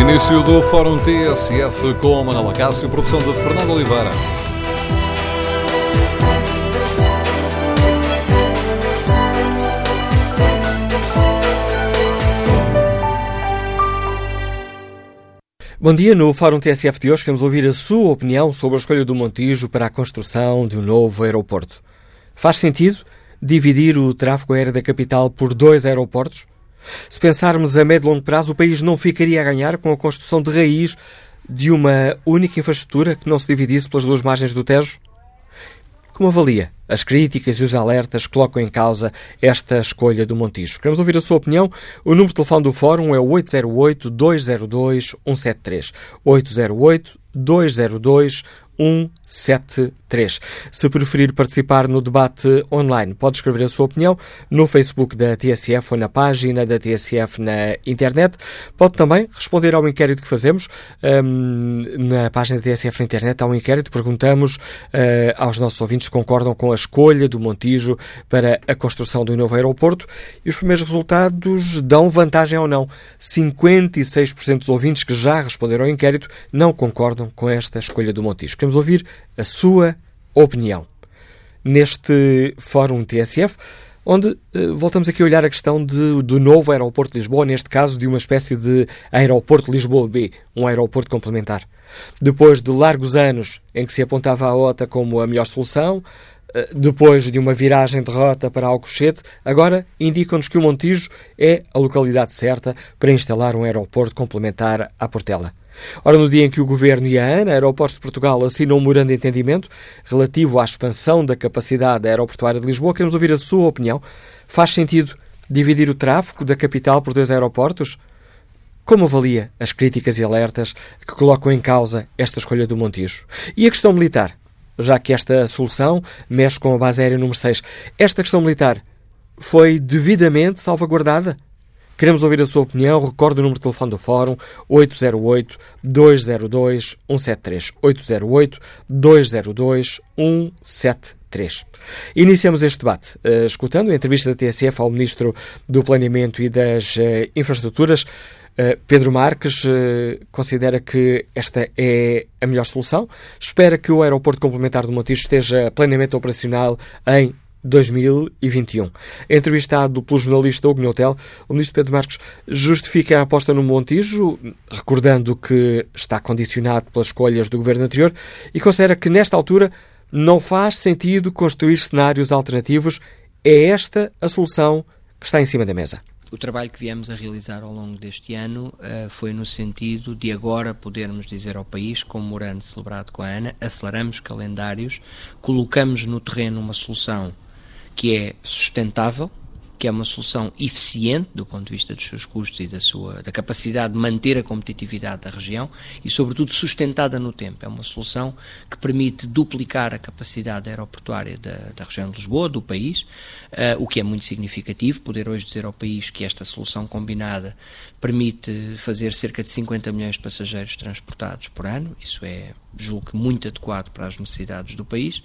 Início do Fórum TSF com Manuela Cássio, produção de Fernando Oliveira. Bom dia, no Fórum TSF de hoje queremos ouvir a sua opinião sobre a escolha do Montijo para a construção de um novo aeroporto. Faz sentido dividir o tráfego aéreo da capital por dois aeroportos? Se pensarmos a médio e longo prazo, o país não ficaria a ganhar com a construção de raiz de uma única infraestrutura que não se dividisse pelas duas margens do Tejo? Como avalia as críticas e os alertas que colocam em causa esta escolha do Montijo? Queremos ouvir a sua opinião. O número de telefone do Fórum é o 808-202-173. 808-202-173. 173. Se preferir participar no debate online, pode escrever a sua opinião no Facebook da TSF ou na página da TSF na internet. Pode também responder ao inquérito que fazemos um, na página da TSF na internet. Há um inquérito, perguntamos uh, aos nossos ouvintes se concordam com a escolha do Montijo para a construção do novo aeroporto e os primeiros resultados dão vantagem ou não. 56% dos ouvintes que já responderam ao inquérito não concordam com esta escolha do Montijo. Queremos ouvir a sua opinião. Neste Fórum TSF, onde eh, voltamos aqui a olhar a questão de, do novo aeroporto de Lisboa, neste caso de uma espécie de aeroporto Lisboa B, um aeroporto complementar. Depois de largos anos em que se apontava a OTA como a melhor solução, eh, depois de uma viragem de rota para Alcochete, agora indicam-nos que o Montijo é a localidade certa para instalar um aeroporto complementar à Portela. Ora, no dia em que o Governo e a ANA, Aeroportos de Portugal, assinam um memorando de entendimento relativo à expansão da capacidade aeroportuária de Lisboa, queremos ouvir a sua opinião. Faz sentido dividir o tráfego da capital por dois aeroportos? Como avalia as críticas e alertas que colocam em causa esta escolha do Montijo? E a questão militar? Já que esta solução mexe com a base aérea número 6, esta questão militar foi devidamente salvaguardada? Queremos ouvir a sua opinião. Recorde o número de telefone do Fórum 808-202-173. 808-202-173. Iniciamos este debate uh, escutando a entrevista da TSF ao Ministro do Planeamento e das uh, Infraestruturas. Uh, Pedro Marques considera que esta é a melhor solução. Espera que o aeroporto complementar do Montijo esteja plenamente operacional em 2021. Entrevistado pelo jornalista Hugo Neutel, o ministro Pedro Marques justifica a aposta no Montijo, recordando que está condicionado pelas escolhas do governo anterior e considera que nesta altura não faz sentido construir cenários alternativos. É esta a solução que está em cima da mesa. O trabalho que viemos a realizar ao longo deste ano uh, foi no sentido de agora podermos dizer ao país, como o ano celebrado com a ANA, aceleramos calendários, colocamos no terreno uma solução que é sustentável, que é uma solução eficiente do ponto de vista dos seus custos e da sua da capacidade de manter a competitividade da região e, sobretudo, sustentada no tempo. É uma solução que permite duplicar a capacidade aeroportuária da, da região de Lisboa, do país, uh, o que é muito significativo. Poder hoje dizer ao país que esta solução combinada permite fazer cerca de 50 milhões de passageiros transportados por ano, isso é, julgo que, muito adequado para as necessidades do país.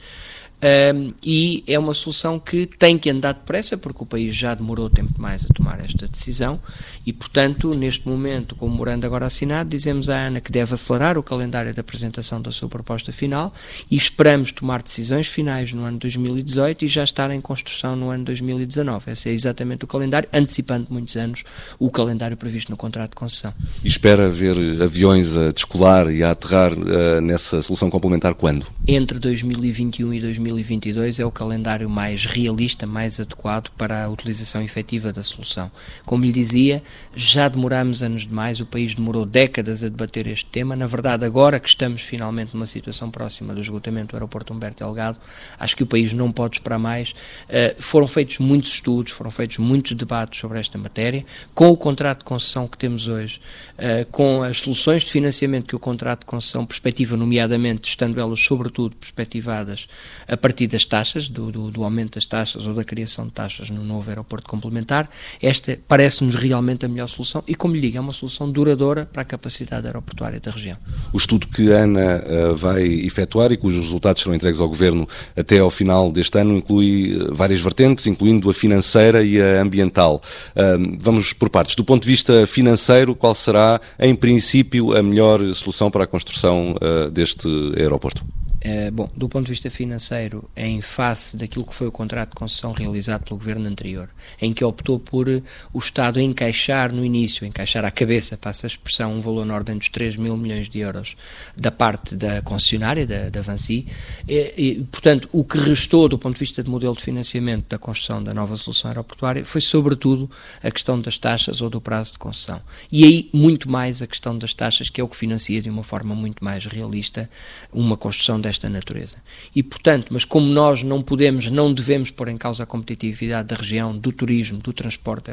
Um, e é uma solução que tem que andar depressa, porque o país já demorou tempo demais a tomar esta decisão, e portanto, neste momento, com o morando agora assinado, dizemos à ANA que deve acelerar o calendário da apresentação da sua proposta final e esperamos tomar decisões finais no ano 2018 e já estar em construção no ano 2019. Esse é exatamente o calendário, antecipando muitos anos o calendário previsto no contrato de concessão. E espera ver aviões a descolar e a aterrar uh, nessa solução complementar quando? Entre 2021 e 2022 2022 é o calendário mais realista, mais adequado para a utilização efetiva da solução. Como lhe dizia, já demoramos anos demais, o país demorou décadas a debater este tema. Na verdade, agora que estamos finalmente numa situação próxima do esgotamento do aeroporto Humberto Delgado, acho que o país não pode esperar mais. Uh, foram feitos muitos estudos, foram feitos muitos debates sobre esta matéria. Com o contrato de concessão que temos hoje, uh, com as soluções de financiamento que o contrato de concessão perspectiva no nomeadamente estando elas sobretudo perspectivadas a partir das taxas, do, do, do aumento das taxas ou da criação de taxas no novo aeroporto complementar, esta parece-nos realmente a melhor solução e, como lhe digo, é uma solução duradoura para a capacidade aeroportuária da região. O estudo que a ANA uh, vai efetuar e cujos resultados serão entregues ao Governo até ao final deste ano inclui eh, várias vertentes, incluindo a financeira e a ambiental. Uh, vamos por partes. Do ponto de vista financeiro, qual será, em princípio, a melhor solução para a construção uh, deste aeroporto? Uh, bom, do ponto de vista financeiro, em face daquilo que foi o contrato de concessão realizado pelo governo anterior, em que optou por uh, o Estado encaixar no início, encaixar à cabeça, passa a expressão, um valor na ordem dos 3 mil milhões de euros da parte da concessionária, da, da Vansi, e, e, portanto, o que restou do ponto de vista de modelo de financiamento da construção da nova solução aeroportuária foi, sobretudo, a questão das taxas ou do prazo de concessão. E aí, muito mais a questão das taxas, que é o que financia de uma forma muito mais realista uma construção desta natureza. E, portanto, mas como nós não podemos, não devemos pôr em causa a competitividade da região, do turismo, do transporte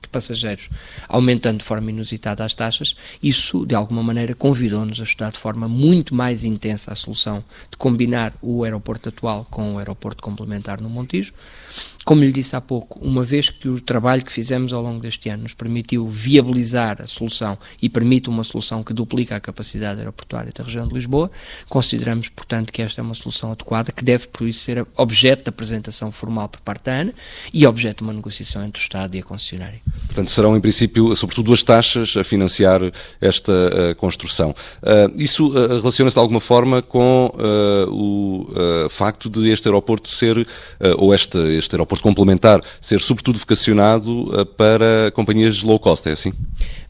de passageiros, aumentando de forma inusitada as taxas, isso, de alguma maneira, convidou-nos a estudar de forma muito mais intensa a solução de combinar o aeroporto atual com o aeroporto complementar no Montijo, como lhe disse há pouco, uma vez que o trabalho que fizemos ao longo deste ano nos permitiu viabilizar a solução e permite uma solução que duplica a capacidade aeroportuária da região de Lisboa, consideramos, portanto, que esta é uma solução adequada que deve, por isso, ser objeto de apresentação formal por parte da ANA e objeto de uma negociação entre o Estado e a concessionária. Portanto, serão, em princípio, sobretudo duas taxas a financiar esta uh, construção. Uh, isso uh, relaciona-se de alguma forma com o facto de este aeroporto ser, ou este, este aeroporto aeroporto complementar ser sobretudo vocacionado eh, para companhias low cost, é assim?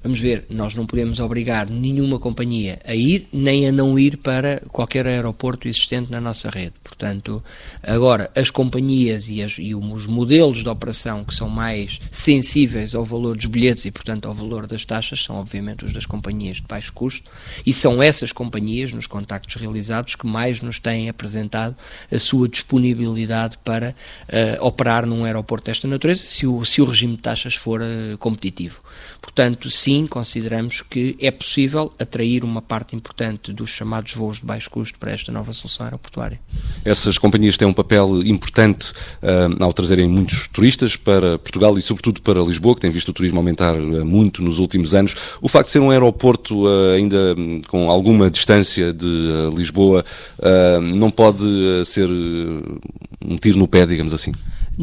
Vamos ver, nós não podemos obrigar nenhuma companhia a ir nem a não ir para qualquer aeroporto existente na nossa rede. Portanto, agora, as companhias e, as, e os modelos de operação que são mais sensíveis ao valor dos bilhetes e, portanto, ao valor das taxas são, obviamente, os das companhias de baixo custo e são essas companhias, nos contactos realizados, que mais nos têm apresentado a sua disponibilidade para uh, operar num aeroporto desta natureza, se o, se o regime de taxas for uh, competitivo. Portanto, sim, consideramos que é possível atrair uma parte importante dos chamados voos de baixo custo para esta nova solução aeroportuária. Essas companhias têm um papel importante uh, ao trazerem muitos turistas para Portugal e, sobretudo, para Lisboa, que tem visto o turismo aumentar uh, muito nos últimos anos. O facto de ser um aeroporto ainda um, com alguma distância de Lisboa não pode ser um tiro no pé, digamos assim.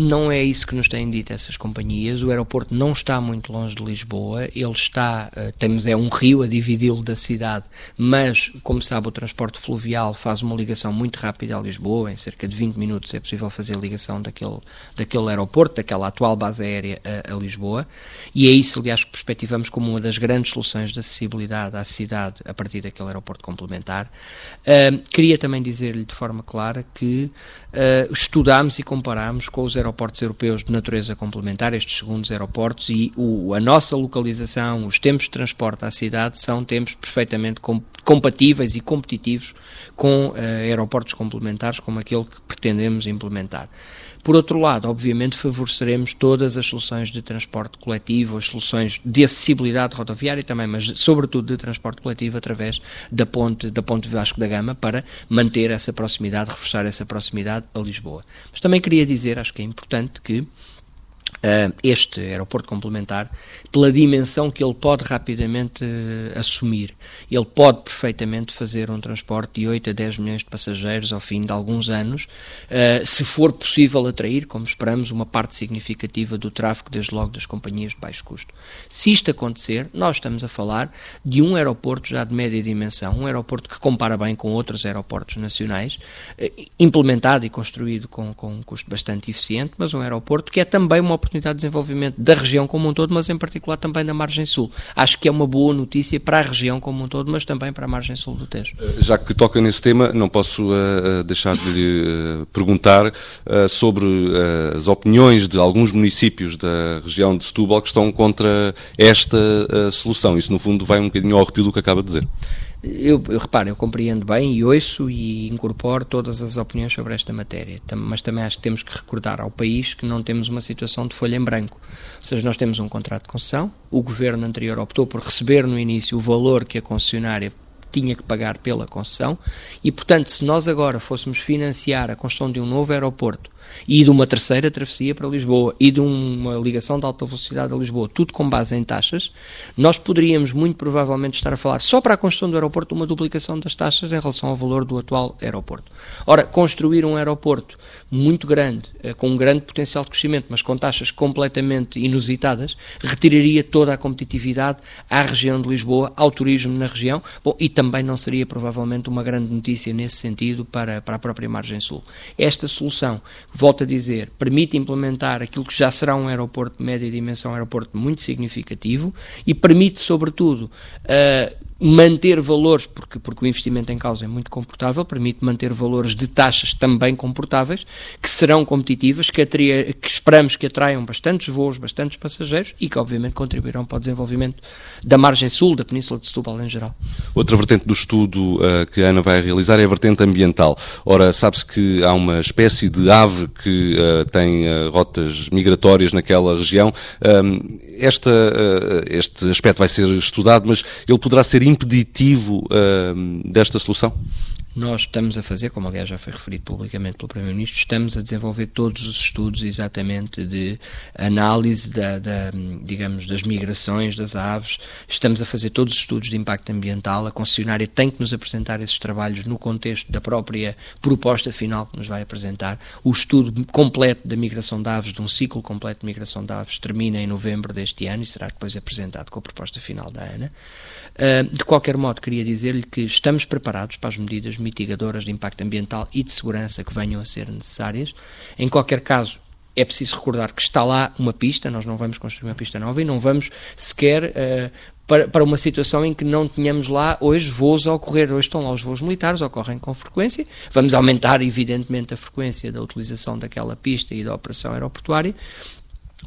Não é isso que nos têm dito essas companhias. O aeroporto não está muito longe de Lisboa. Ele está, uh, temos é um rio a dividi-lo da cidade, mas, como sabe, o transporte fluvial faz uma ligação muito rápida a Lisboa. Em cerca de 20 minutos é possível fazer a ligação daquele, daquele aeroporto, daquela atual base aérea a, a Lisboa. E é isso, aliás, que perspectivamos como uma das grandes soluções de acessibilidade à cidade a partir daquele aeroporto complementar. Uh, queria também dizer-lhe de forma clara que uh, estudámos e comparámos com os aeroportos europeus de natureza complementar, estes segundos aeroportos, e o, a nossa localização, os tempos de transporte à cidade são tempos perfeitamente com, compatíveis e competitivos com uh, aeroportos complementares como aquele que pretendemos implementar. Por outro lado, obviamente, favoreceremos todas as soluções de transporte coletivo, as soluções de acessibilidade rodoviária também, mas sobretudo de transporte coletivo através da ponte, da ponte Vasco da Gama para manter essa proximidade, reforçar essa proximidade a Lisboa. Mas também queria dizer, acho que é importante que este aeroporto complementar, pela dimensão que ele pode rapidamente uh, assumir. Ele pode perfeitamente fazer um transporte de 8 a 10 milhões de passageiros ao fim de alguns anos, uh, se for possível atrair, como esperamos, uma parte significativa do tráfego, desde logo das companhias de baixo custo. Se isto acontecer, nós estamos a falar de um aeroporto já de média dimensão, um aeroporto que compara bem com outros aeroportos nacionais, implementado e construído com, com um custo bastante eficiente, mas um aeroporto que é também uma oportunidade de desenvolvimento da região como um todo, mas em particular também da margem sul. Acho que é uma boa notícia para a região como um todo, mas também para a margem sul do Tejo. Eh, já que toca nesse tema, não posso uh, deixar de lhe uh, perguntar uh, sobre as opiniões de alguns municípios da região de Setúbal que estão contra esta solução. Isso, no fundo, vai um bocadinho ao arrepio do que acaba de dizer. Eu, eu reparo, eu compreendo bem e ouço e incorporo todas as opiniões sobre esta matéria, mas também acho que temos que recordar ao país que não temos uma situação de folha em branco. Ou seja, nós temos um contrato de concessão, o governo anterior optou por receber no início o valor que a concessionária tinha que pagar pela concessão e, portanto, se nós agora fôssemos financiar a construção de um novo aeroporto e de uma terceira travessia para Lisboa. E de uma ligação de alta velocidade a Lisboa, tudo com base em taxas, nós poderíamos muito provavelmente estar a falar só para a construção do aeroporto uma duplicação das taxas em relação ao valor do atual aeroporto. Ora, construir um aeroporto muito grande, eh, com um grande potencial de crescimento, mas com taxas completamente inusitadas, retiraria toda a competitividade à região de Lisboa, ao turismo na região, bom, e também não seria provavelmente uma grande notícia nesse sentido para, para a própria margem sul. Esta solução, volto a dizer, permite implementar aquilo que já será um aeroporto de média dimensão, um aeroporto muito significativo, e permite, sobretudo, uh, manter valores, porque, porque o investimento em causa é muito comportável, permite manter valores de taxas também comportáveis, que serão competitivas, que, atria, que esperamos que atraiam bastantes voos, bastantes passageiros e que obviamente contribuirão para o desenvolvimento da margem sul, da Península de Setúbal em geral. Outra vertente do estudo uh, que a Ana vai realizar é a vertente ambiental. Ora, sabe-se que há uma espécie de ave que uh, tem uh, rotas migratórias naquela região. esta, este aspecto vai ser estudado, mas ele poderá ser impeditivo uh, desta solução? Nós estamos a fazer, como aliás já foi referido publicamente pelo Primeiro-Ministro, estamos a desenvolver todos os estudos exatamente de análise da, da, digamos, das migrações das aves, estamos a fazer todos os estudos de impacto ambiental, a concessionária tem que nos apresentar esses trabalhos no contexto da própria proposta final que nos vai apresentar. O estudo completo da migração de aves, de um ciclo completo de migração de aves, termina em novembro deste ano e será depois apresentado com a proposta final da ANA. Uh, de qualquer modo, queria dizer-lhe que estamos preparados para as medidas mitigadoras de impacto ambiental e de segurança que venham a ser necessárias. Em qualquer caso, é preciso recordar que está lá uma pista, nós não vamos construir uma pista nova e não vamos sequer uh, para, para, uma situação em que não tenhamos lá hoje voos a ocorrer. Hoje estão lá os voos militares, ocorrem com frequência. Vamos aumentar, evidentemente, a frequência da utilização daquela pista e da operação aeroportuária,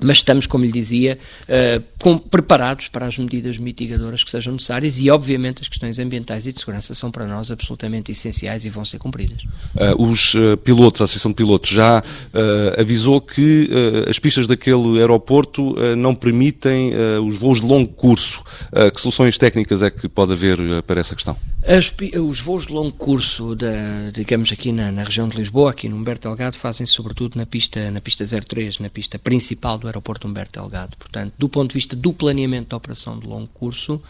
mas estamos, como lhe dizia, uh, com, preparados para as medidas mitigadoras que sejam necessárias e, obviamente, as questões ambientais e de segurança são para nós absolutamente essenciais e vão ser cumpridas. Uh, os uh, pilotos, a Associação de Pilotos, já avisou que as pistas daquele aeroporto não permitem os voos de longo curso. que soluções técnicas é que pode haver para essa questão? As, os voos de longo curso, da, digamos aqui na, na, região de Lisboa, aqui no Humberto Delgado, fazem sobretudo na pista, na pista 03, na pista principal do aeroporto Humberto Delgado. Portanto, do ponto de vista do planeamento da operação de longo curso, uh,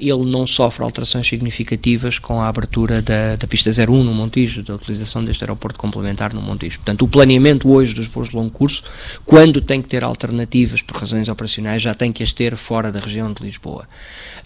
ele não sofre alterações significativas com a abertura da, da pista 01 no Montijo, da utilização deste aeroporto complementar no Montijo. Portanto, o planeamento hoje dos voos de longo curso, quando tem que ter alternativas por razões operacionais, já tem que as ter fora da região de Lisboa.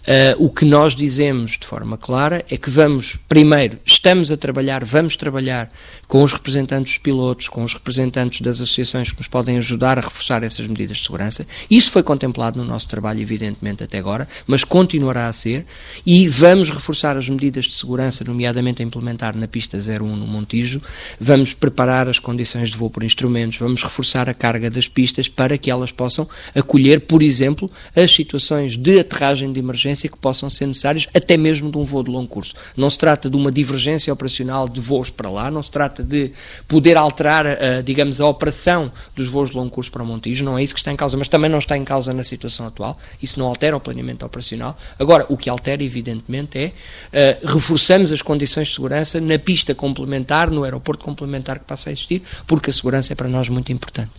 Uh, o que nós dizemos de forma clara é que vamos, primeiro, estamos a trabalhar, vamos trabalhar com os representantes dos pilotos, com os representantes das associações que nos podem ajudar a reforçar essas medidas de segurança. Isso foi contemplado no nosso trabalho, evidentemente, até agora, mas continuará a ser. E vamos reforçar as medidas de segurança, nomeadamente a implementar na pista 01 no Montijo. Vamos preparar as condições de voo por instrumentos, vamos reforçar a carga das pistas para que elas possam acolher, por exemplo, as situações de aterragem de emergência que possam ser necessárias, até mesmo de um voo de longo curso. Não se trata de uma divergência operacional de voos para lá, não se trata de poder alterar, uh, digamos, a operação dos voos de longo curso para Montijo, não é isso que está em causa, mas também não está em causa na situação atual, isso não altera o planeamento operacional. Agora, o que altera, evidentemente, é uh, reforçamos as condições de segurança na pista complementar, no aeroporto complementar que passa a existir, porque a segurança é para nós muito importante.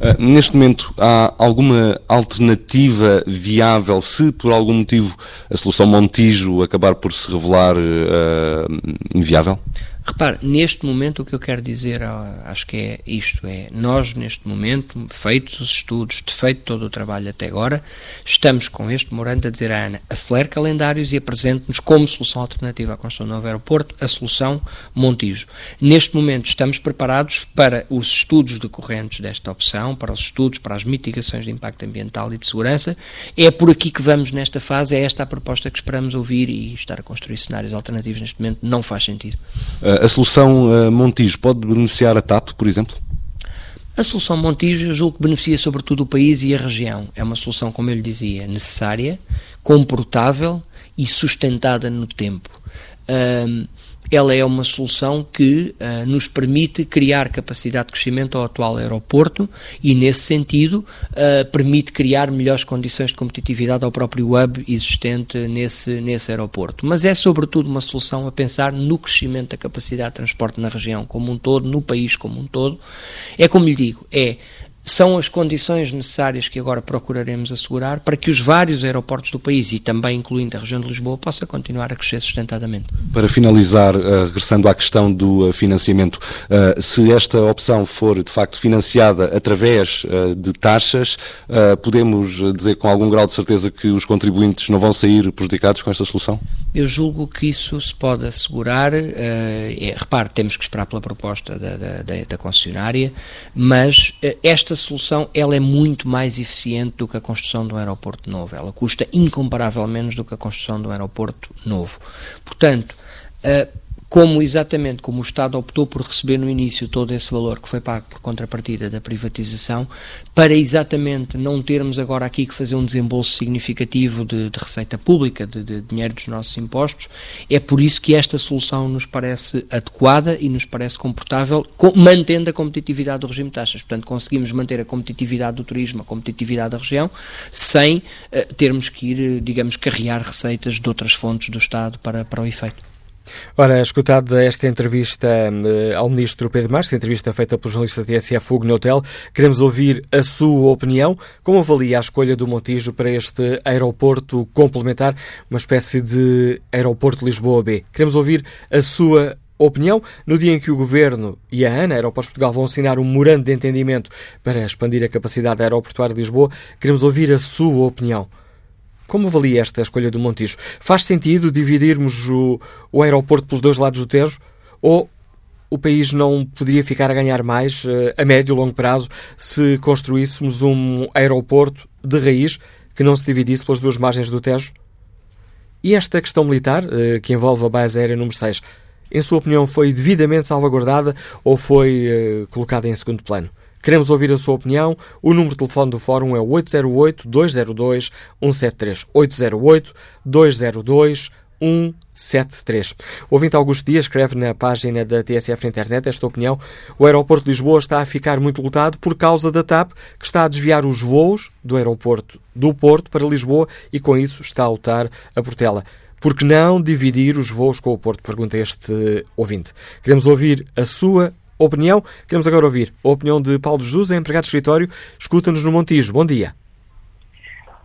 Uh, neste momento, há alguma alternativa viável se, por algum motivo, a solução Montijo acabar por se revelar uh, inviável? Repare, neste momento o que eu quero dizer, acho que é isto, é nós neste momento, feitos os estudos, feito todo o trabalho até agora, estamos com este memorando a dizer à Ana, acelere calendários e apresente-nos como solução alternativa à construção do novo aeroporto, a solução Montijo. Neste momento estamos preparados para os estudos decorrentes desta opção, para os estudos, para as mitigações de impacto ambiental e de segurança, é por aqui que vamos nesta fase, é esta a proposta que esperamos ouvir e estar a construir cenários alternativos neste momento não faz sentido. Uh, a solução uh, Montijo pode beneficiar a TAP, por exemplo? A solução Montijo, eu julgo que beneficia sobretudo o país e a região. É uma solução, como eu lhe dizia, necessária, comportável e sustentada no tempo. Ela é uma solução que uh, nos permite criar capacidade de crescimento ao atual aeroporto e, nesse sentido, uh, permite criar melhores condições de competitividade ao próprio hub existente nesse, nesse aeroporto. Mas é, sobretudo, uma solução a pensar no crescimento da capacidade de transporte na região como um todo, no país como um todo. É como lhe digo, é são as condições necessárias que agora procuraremos assegurar para que os vários aeroportos do país, e também incluindo a região de Lisboa, possa continuar a crescer sustentadamente. Para finalizar, uh, regressando à questão do uh, financiamento, uh, se esta opção for de facto financiada através de taxas, podemos dizer com algum grau de certeza que os contribuintes não vão sair prejudicados com esta solução? Eu julgo que isso se pode assegurar. Repare, temos que esperar pela proposta da, da, da concessionária, mas esta solução ela é muito mais eficiente do que a construção de um aeroporto novo. Ela custa incomparavelmente menos do que a construção de um aeroporto novo. Portanto, uh, como exatamente como o Estado optou por receber no início todo esse valor que foi pago por contrapartida da privatização, para exatamente não termos agora aqui que fazer um desembolso significativo de, de receita pública, de, de, dinheiro dos nossos impostos, é por isso que esta solução nos parece adequada e nos parece confortável, com, mantendo a competitividade do regime de taxas. Portanto, conseguimos manter a competitividade do turismo, a competitividade da região, sem uh, termos que ir, digamos, carrear receitas de outras fontes do Estado para, para o efeito. Ora, escutada esta entrevista uh, ao Ministro Pedro Marques, entrevista feita pelo jornalista TSF Hugo Hotel, queremos ouvir a sua opinião. Como avalia a escolha do Montijo para este aeroporto complementar, uma espécie de aeroporto Lisboa B? Queremos ouvir a sua opinião no dia em que o Governo e a ANA, Aeroportos Portugal, vão assinar um memorando de entendimento para expandir a capacidade aeroportuária de Lisboa. Queremos ouvir a sua opinião. Como avalia esta escolha do Montijo? Faz sentido dividirmos o, o aeroporto pelos dois lados do Tejo? Ou o país não poderia ficar a ganhar mais, eh, a médio e longo prazo, se construíssemos um aeroporto de raiz que não se dividisse pelas duas margens do Tejo? E esta questão militar, eh, que envolve a base aérea número 6, em sua opinião, foi devidamente salvaguardada ou foi eh, colocada em segundo plano? Queremos ouvir a sua opinião. O número de telefone do Fórum é 808-202-173. 808-202-173. O ouvinte Augusto Dias escreve na página da TSF internet esta opinião. O aeroporto de Lisboa está a ficar muito lotado por causa da TAP, que está a desviar os voos do aeroporto do Porto para Lisboa e com isso está a lotar a Portela. Por que não dividir os voos com o Porto? Pergunta este ouvinte. Queremos ouvir a sua opinião. Queremos agora ouvir a opinião de Paulo Jesus, é empregado de escritório. Escuta-nos no Montijo. Bom dia.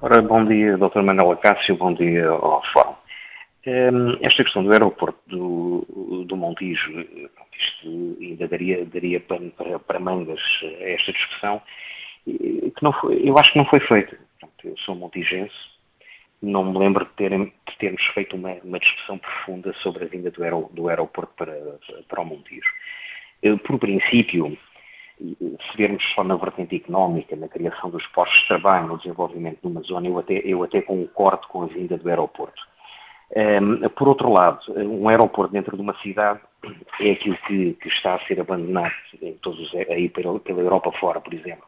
Ora, bom dia, Dr. Manuel Acácio, bom dia ao Fórum. Esta questão do aeroporto do, do Montijo, isto ainda daria, daria pano para, para mangas esta discussão, que não foi, eu acho que não foi feita. Eu sou montigense, não me lembro de, terem, de termos feito uma, uma, discussão profunda sobre a vinda do, aer, do aeroporto para, para o Montijo. Por princípio, se vermos só na vertente económica, na criação dos postos de trabalho, no desenvolvimento de uma zona, eu até, eu até concordo com a vinda do aeroporto. Um, por outro lado, um aeroporto dentro de uma cidade é aquilo que, que está a ser abandonado em todos aí pela, pela Europa fora, por exemplo.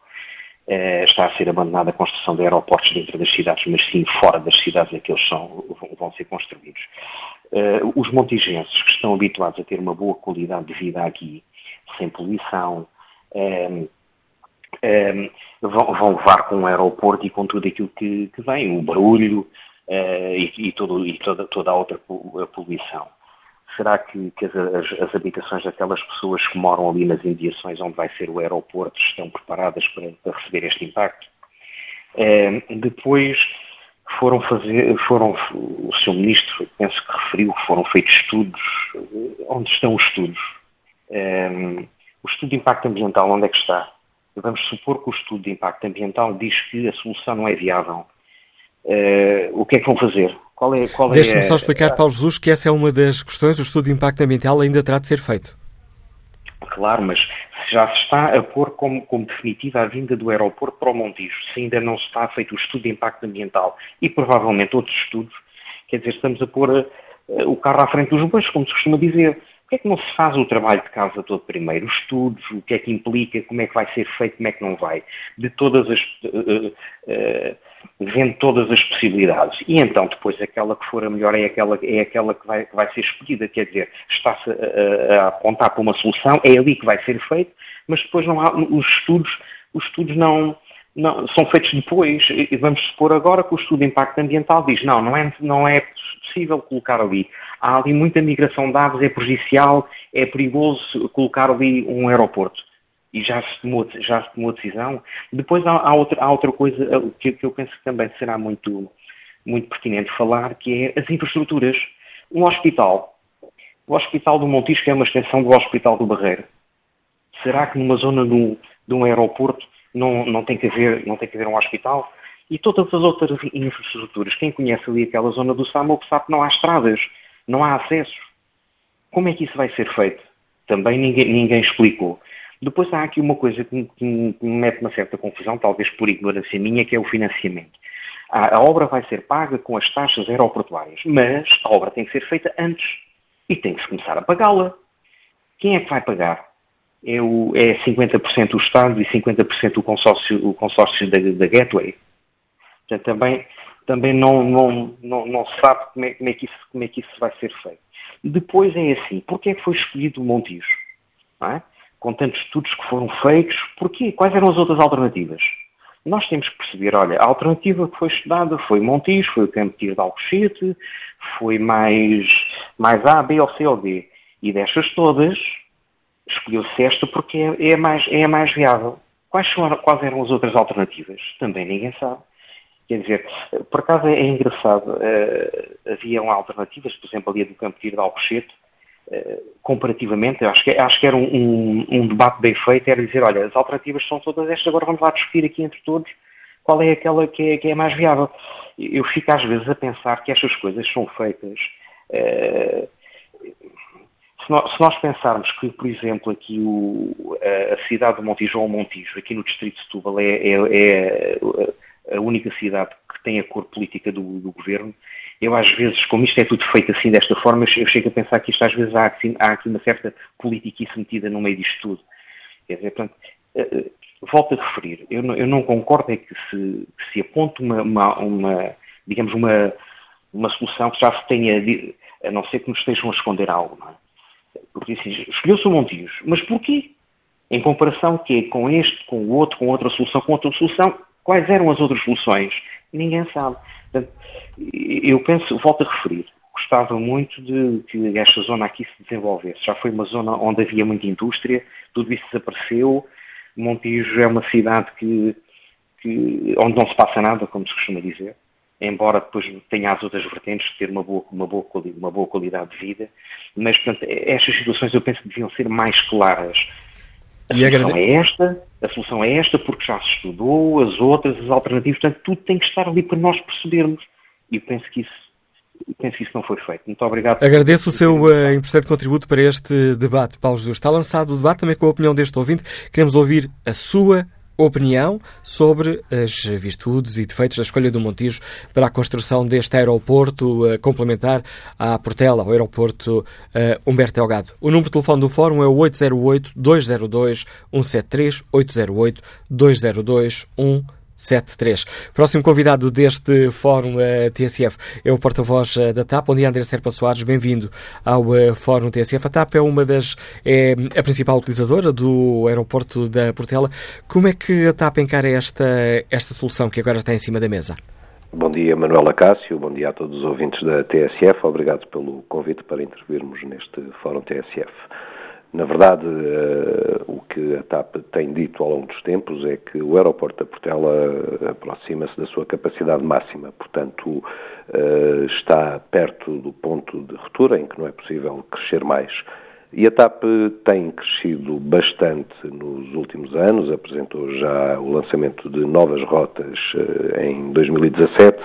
Uh, está a ser abandonada a construção de aeroportos dentro das cidades, mas sim fora das cidades em que eles são, vão ser construídos. Uh, os montigenses que estão habituados a ter uma boa qualidade de vida aqui, sem poluição, um, ehm, um, ehm, vão, vão, levar com o aeroporto e com tudo aquilo que, que vem, o barulho uh, e, e, todo, e toda, toda, a outra poluição. Será que, que as, as, habitações daquelas pessoas que moram ali nas imediações onde vai ser o aeroporto estão preparadas para, para receber este impacto? Uh, depois foram fazer, foram, o Sr. Ministro, penso que referiu que foram feitos estudos. Onde estão os estudos? Um, ehm, o estudo de impacto ambiental, onde é que está? Vamos supor que o estudo de impacto ambiental diz que a solução não é viável. Uh, o que é que vão fazer? Qual é, qual é Deixe-me é, só explicar, Paulo Jesus, que essa é uma das questões. O estudo de impacto ambiental ainda terá de ser feito. Claro, mas já se está a pôr como, como, definitiva a vinda do aeroporto para o Montijo, se ainda não se está feito o estudo de impacto ambiental e provavelmente outros estudos, quer dizer, estamos a pôr uh, o carro à frente dos bois, como se costuma dizer. Porquê é que não se faz o trabalho de casa todo primeiro? Os estudos, o que é que implica, como é que vai ser feito, como é que não vai? De todas as. Uh, uh, vendo todas as possibilidades. E então, depois, aquela que for a melhor é aquela, é aquela que, vai, que vai ser escolhida. Quer dizer, está-se a, a, apontar para uma solução, é ali que vai ser feito, mas depois não há, os estudos, os estudos não, não, são feitos depois. E vamos supor agora que o estudo de impacto ambiental diz, não, não é, não é possível colocar ali. Há ali muita migração de aves, é prejudicial, é perigoso colocar ali um aeroporto e já se tomou, já se tomou decisão. Depois há, há, outra, há outra coisa eh, que, que, eu penso que também será muito, muito pertinente falar, que é as infraestruturas. Um hospital, o Hospital do Montijo, que é uma extensão do Hospital do Barreiro, será que numa zona de de um aeroporto não, não, tem que haver, não tem que haver um hospital? E todas as outras infraestruturas, quem conhece ali aquela zona do Samuco sabe que não há estradas, não há acesso. Como é que isso vai ser feito? Também ninguém, ninguém explicou. Depois há aqui uma coisa que, que me mete uma certa confusão, talvez por ignorância minha, que é o financiamento. A, a obra vai ser paga com as taxas aeroportuárias, mas a obra tem que ser feita antes e tem que se começar a pagá-la. Quem é que vai pagar? É, o, é 50% o Estado e 50% o consórcio, o consórcio da, da Gateway. Portanto, também, também não, não, não, não se sabe como é, como, é que isso, como é que isso vai ser feito. Depois é assim, porquê é que foi escolhido o Montijo? É? com tantos estudos que foram feitos, porquê? Quais eram as outras alternativas? Nós temos que perceber, olha, a alternativa que foi estudada foi Montijo, foi o Campo Tiro de Alcochete, foi mais, mais A, B ou C ou D. E destas todas, escolheu-se esta porque é, é, mais, é a mais viável. Quais, são, quais eram as outras alternativas? Também ninguém sabe. Quer dizer, por acaso é engraçado, uh, haviam alternativas, por exemplo, ali do Campo de Alcochete, eh, comparativamente, acho que, acho que era um, um, um, debate bem feito, era dizer, olha, as alternativas são todas estas, agora vamos lá discutir aqui entre todos qual é aquela que é, que é mais viável. Eu fico às vezes a pensar que estas coisas são feitas. Uh, se, nós, se, nós, pensarmos que, por exemplo, aqui o, a, a, cidade de Montijo ou Montijo, aqui no distrito de Setúbal, é, é, é a única cidade que tem a cor política do, do governo, eu às vezes, como isto é tudo feito assim desta forma, eu chego a pensar que isto às vezes há, assim, há aqui uma certa politiquice metida no meio disto tudo. Quer dizer, portanto, uh, volto a referir, eu não, eu não concordo é que se, que se aponte uma, uma, uma, digamos, uma, uma solução que já se tenha, a não ser que nos estejam a esconder algo, não é? Porque assim, escolheu-se o Montijo, mas porquê? Em comparação que com este, com o outro, com outra solução, com outra solução, quais eram as outras soluções? Ninguém sabe. Portanto, eu penso, volto a referir, gostava muito de que esta zona aqui se desenvolvesse. Já foi uma zona onde havia muita indústria, tudo isso desapareceu. Montijo é uma cidade que, que, onde não se passa nada, como se costuma dizer, embora depois tenha as outras vertentes de ter uma boa, uma boa, uma boa qualidade de vida. Mas, portanto, estas situações eu penso que deviam ser mais claras. A e solução agrade... é esta, a solução é esta porque já se estudou, as outras, as alternativas, portanto, tudo tem que estar ali para nós percebermos. E penso que isso penso que isso não foi feito. Muito obrigado. Agradeço o seu uh, importante contributo para este debate, Paulo Jesus. Está lançado o debate também com a opinião deste ouvinte. Queremos ouvir a sua opinião sobre as virtudes e defeitos da escolha do Montijo para a construção deste aeroporto uh, complementar à Portela, ao aeroporto uh, Humberto Delgado. O número de telefone do fórum é o 808-202-173, 808-202-173. 73. Próximo convidado deste Fórum uh, TSF é o porta-voz uh, da TAP. Bom dia, André Serpa Soares. Bem-vindo ao uh, Fórum TSF. A TAP é uma das, é a principal utilizadora do aeroporto da Portela. Como é que a TAP encara esta, esta solução que agora está em cima da mesa? Bom dia, Manuela Cássio. Bom dia a todos os ouvintes da TSF. Obrigado pelo convite para intervirmos neste Fórum TSF. Na verdade, uh, o que a TAP tem dito ao longo dos tempos é que o aeroporto da Portela aproxima-se da sua capacidade máxima, portanto, uh, está perto do ponto de ruptura em que não é possível crescer mais. E a TAP tem crescido bastante nos últimos anos, apresentou já o lançamento de novas rotas uh, em 2017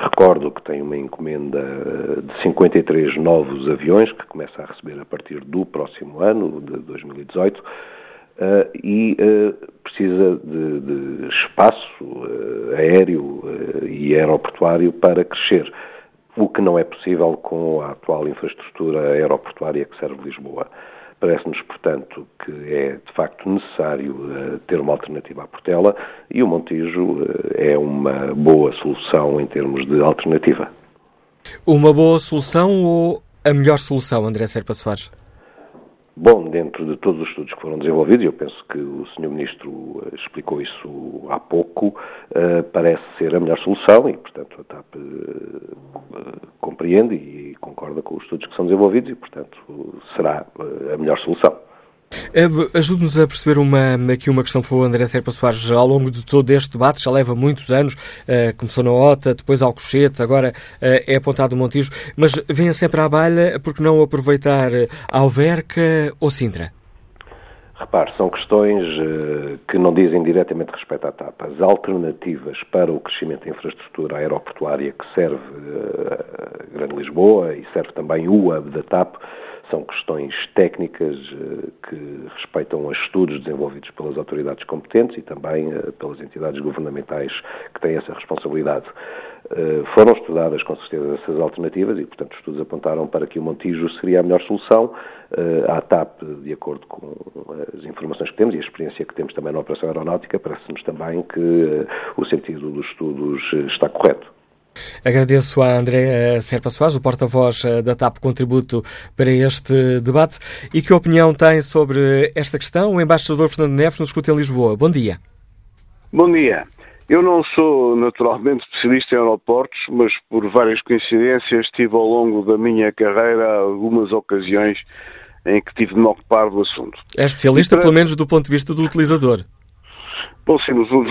Recordo que tem uma encomenda eh, de 53 novos aviões, que começa a receber a partir do próximo ano, de 2018, Uh, e uh, precisa de, de espaço uh, aéreo e aeroportuário para crescer, o que não é possível com a atual infraestrutura aeroportuária que serve Lisboa. Parece-nos, portanto, que é de facto necessário uh, ter uma alternativa à Portela e o Montijo uh, é uma boa solução em termos de alternativa. Uma boa solução ou a melhor solução, André Serpa Soares? Bom, dentro de todos os estudos que foram desenvolvidos, eu penso que o Sr. Ministro eh, explicou isso há pouco, uh, parece ser a melhor solução e, portanto, a TAP uh, compreende e concorda com os estudos que são desenvolvidos e, portanto, será a melhor solução. Ajude-nos a perceber uma, aqui uma questão que foi o André Serpa Soares ao longo de todo este debate, já leva muitos anos, uh, começou na OTA, depois Alcochete, agora uh, é apontado o Montijo, mas venha sempre à balha, porque não aproveitar Alverca ou Sintra? Repare, são questões uh, que não dizem diretamente respeito à TAP. As alternativas para o crescimento da infraestrutura aeroportuária que serve Grande Lisboa e serve também o hub da TAP são questões técnicas eh, que respeitam a estudos desenvolvidos pelas autoridades competentes e também eh, pelas entidades governamentais que têm essa responsabilidade. Eh, foram estudadas com certeza essas alternativas e, portanto, os estudos apontaram para que o Montijo seria a melhor solução. A TAP, de acordo com as informações que temos e a experiência que temos também na operação aeronáutica, parece-nos também que o sentido dos estudos está correto. Agradeço a André Serpa Soares, o porta-voz eh, da TAP Contributo, para este debate. E que opinião tem sobre esta questão o embaixador Fernando Neves, nos escuta em Lisboa? Bom dia. Bom dia. Eu não sou naturalmente especialista em aeroportos, mas por várias coincidências tive ao longo da minha carreira algumas ocasiões em que tive de me ocupar do assunto. É especialista, para... pelo menos do ponto de vista do utilizador. Bom, sim, no fundo,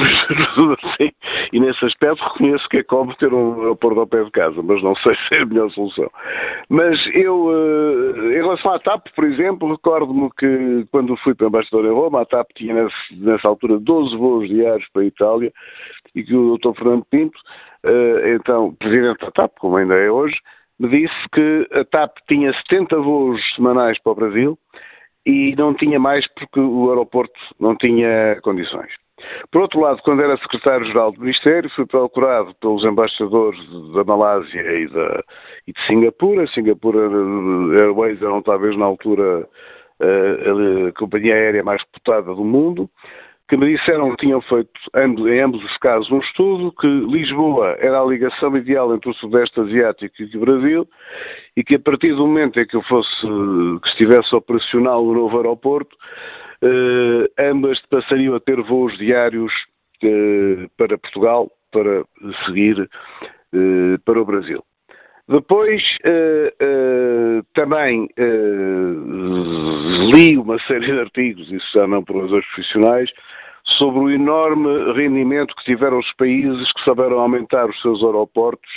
sim. E nesse aspecto reconheço que é como ter um aeroporto ao pé de casa, mas não sei se é a melhor solução. Mas eu, eh, em relação à TAP, por exemplo, recordo-me que quando fui para embaixador em Roma, a TAP tinha nessa altura 12 voos diários para a Itália e que o Dr. Fernando Pinto, eh, então, presidente da TAP, como ainda é hoje, me disse que a TAP tinha 70 voos semanais para o Brasil e não tinha mais porque o aeroporto não tinha condições. Por outro lado, quando era secretário-geral do Ministério, fui procurado pelos embaixadores da Malásia e, da, e de Singapura. Singapura Airways eram talvez na altura a, a companhia aérea mais reputada do mundo, que me disseram que tinham feito em ambos os casos um estudo, que Lisboa era a ligação ideal entre o Sudeste Asiático e o Brasil, e que a partir do momento em que eu fosse, que estivesse operacional o novo aeroporto, ambas passariam a ter voos diários uh, para Portugal para seguir uh, para o Brasil. Depois também li uma série de artigos, isso já não por razões profissionais, sobre o enorme rendimento que tiveram os países que souberam aumentar os seus aeroportos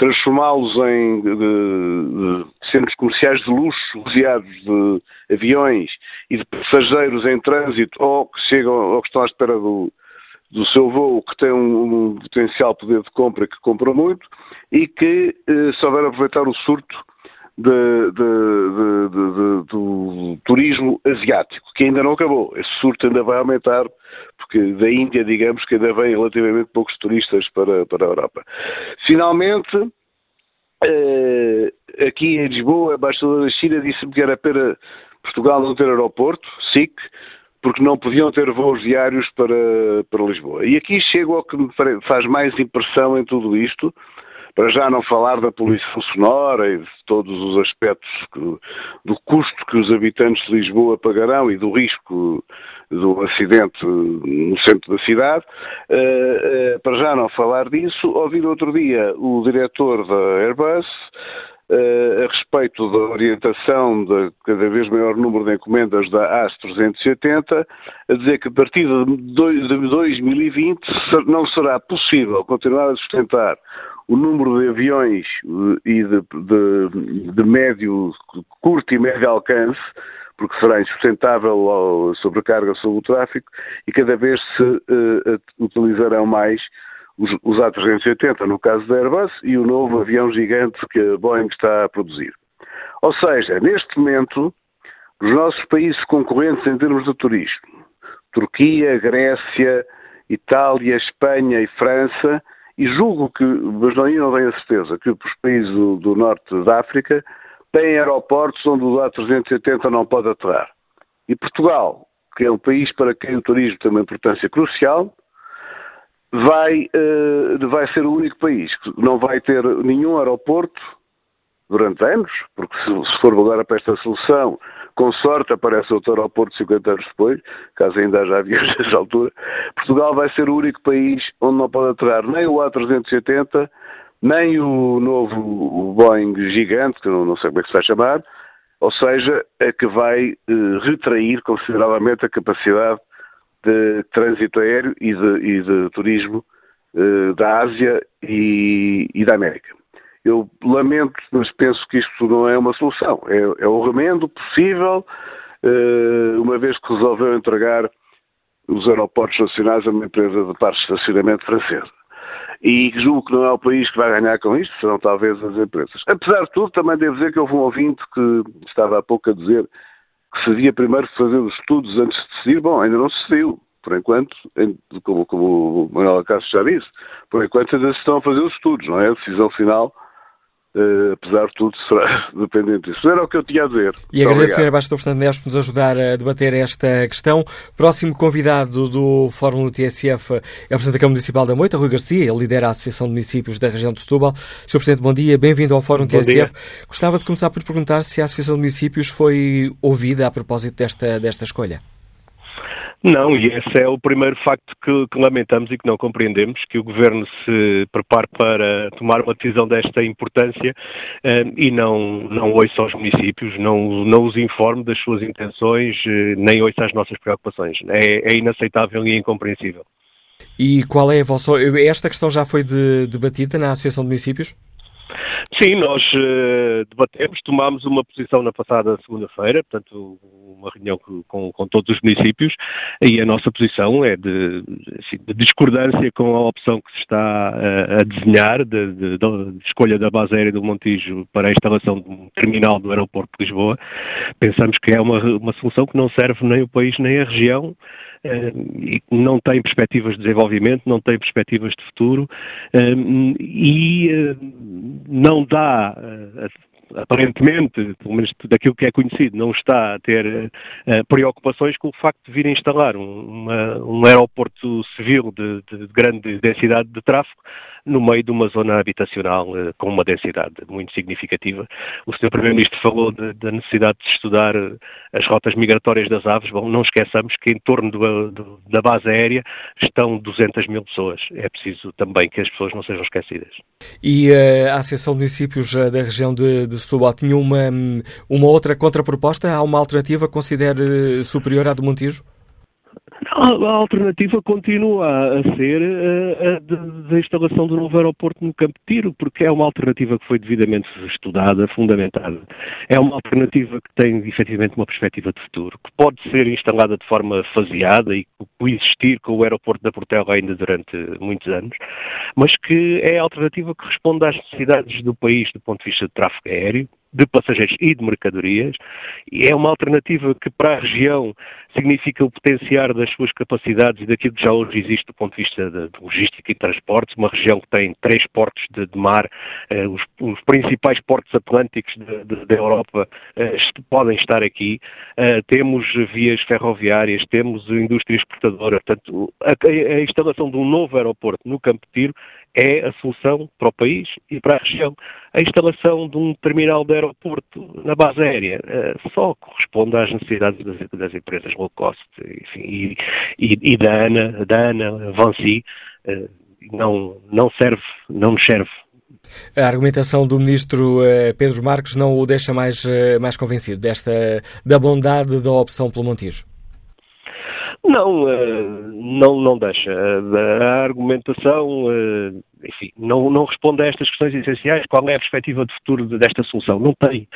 transformá-los em de, de centros comerciais de luxo, rodeados de aviões e de passageiros em trânsito ou que chegam ou que estão à espera do, do seu voo, que tem um, um potencial poder de compra que compram muito e que eh, aproveitar o surto de, de, do turismo asiático, que ainda não acabou. Esse surto ainda vai aumentar, porque da Índia, digamos, que ainda vêm relativamente poucos turistas para, para a Europa. Finalmente, eh, aqui em Lisboa, a embaixadora da China disse-me que era para Portugal não ter aeroporto, SIC, porque não podiam ter voos diários para, para Lisboa. E aqui chego ao que me faz mais impressão em tudo isto, para já não falar da poluição sonora e de todos os aspectos que, do custo que os habitantes de Lisboa pagarão e do risco do acidente no centro da cidade. Uh, uh, para já não falar disso, ouvi outro dia o diretor da Airbus Uh, a respeito da orientação de cada vez maior número de encomendas da AS 380, a dizer que a partir de 2020 não será possível continuar a sustentar o número de aviões eh, e de, de, de médio, curto e médio alcance, porque será insustentável a sobrecarga sobre o tráfego e cada vez se uh, utilizarão mais os, os A380, no caso da Airbus, e o novo avião gigante que a Boeing está a produzir. Ou seja, neste momento, os nossos países concorrentes em termos de turismo, Turquia, Grécia, Itália, Espanha e França, e julgo que, mas não, não tenho a certeza, que os países do, do norte da África têm aeroportos onde o A380 não pode aterrar. E Portugal, que é um país para quem o turismo tem uma importância crucial, vai, uh, vai ser o único país que não vai ter nenhum aeroporto durante anos, porque se, se for agora para esta solução, com sorte aparece outro aeroporto 50 anos depois, caso ainda haja aviões nessa altura, Portugal vai ser o único país onde não pode aterrar nem o A380, nem o novo Boeing gigante, que não, não sei como é que se vai chamar, ou seja, é que vai eh, retrair consideravelmente a capacidade de trânsito aéreo e de, e de turismo eh, da Ásia e, e, da América. Eu lamento, mas penso que isto não é uma solução. É, é o remendo possível, eh, uma vez que resolveu entregar os aeroportos nacionais a uma empresa de partes de estacionamento francesa. E julgo que não é o país que vai ganhar com isto, serão talvez as empresas. Apesar de tudo, também devo dizer que houve um ouvinte que estava há pouco a dizer que se devia primeiro fazer os estudos antes de decidir. Bom, ainda não se decidiu. Por enquanto, como, como o Manuel Acácio já disse, por enquanto ainda se estão a fazer os estudos, não é? A decisão final Uh, apesar de tudo, será dependente disso. Era o que eu tinha a dizer. E agradeço, Sr. Bastos Fernando Neves, por nos ajudar a debater esta questão. Próximo convidado do Fórum do TSF é o Presidente da Câmara Municipal da Moita, Rui Garcia. Ele lidera a Associação de Municípios da região de Setúbal. Sr. Presidente, bom dia. Bem-vindo ao Fórum bom TSF. Dia. Gostava de começar por perguntar se a Associação de Municípios foi ouvida a propósito desta, desta escolha. Não, e esse é o primeiro facto que, que, lamentamos e que não compreendemos, que o Governo se prepare para tomar uma decisão desta importância eh, e não, não ouça aos municípios, não, não os informe das suas intenções, eh, nem ouça as nossas preocupações. É, é, inaceitável e incompreensível. E qual é a vossa... Esta questão já foi de, debatida na Associação de Municípios? Sim, nós uh, debatemos, tomámos uma posição na passada segunda-feira, portanto, uma reunião com, com, todos os municípios, e a nossa posição é de, assim, de discordância com a opção que se está uh, a desenhar, de, de, de, escolha da base aérea do Montijo para a instalação de um terminal do aeroporto de Lisboa. Pensamos que é uma, uma solução que não serve nem o país nem a região, eh, e não tem perspectivas de desenvolvimento, não tem perspectivas de futuro eh, e eh, não dá aparentemente, pelo menos daquilo que é conhecido, não está a ter uh, preocupações com o facto de vir instalar um, uma, um aeroporto civil de, de, grande densidade de tráfego no meio de uma zona habitacional uh, com uma densidade muito significativa. O Sr. Primeiro-Ministro falou da necessidade de estudar uh, as rotas migratórias das aves. Bom, não esqueçamos que em torno do, do, da base aérea estão 200 mil pessoas. É preciso também que as pessoas não sejam esquecidas. E a Associação de Municípios da região de, de Setúbal tinha uma, uma outra contraproposta? Há uma alternativa que considere superior à do Montijo? A, alternativa continua a ser a, a, a, instalação do novo aeroporto no Campo de Tiro, porque é uma alternativa que foi devidamente estudada, fundamentada. É uma alternativa que tem efetivamente uma perspectiva de futuro, que pode ser instalada de forma faseada e coexistir com o aeroporto da Portela ainda durante muitos anos, mas que é a alternativa que responde às necessidades do país do ponto de vista de tráfego aéreo, de passageiros e de mercadorias, e é uma alternativa que para a região significa o potenciar das suas capacidades e daquilo que já hoje existe do ponto de vista de, logística e transportes, uma região que tem três portos de, de mar, eh, os, os, principais portos atlânticos da Europa eh, podem estar aqui, eh, temos vias ferroviárias, temos indústria exportadora, portanto, a, a, instalação de um novo aeroporto no Campo de Tiro é a solução para o país e para a região. A instalação de um terminal de aeroporto na base aérea uh, só corresponde às necessidades das, das empresas cost enfim, e, e, e, da ANA, da ANA Vancy, uh, não, não serve, não nos serve. A argumentação do ministro uh, Pedro Marques não o deixa mais, mais convencido desta, da bondade da opção pelo Montijo? Não, não, não deixa. A argumentação enfim, não, não responde a estas questões essenciais. Qual é a perspectiva de futuro desta solução? Não tem.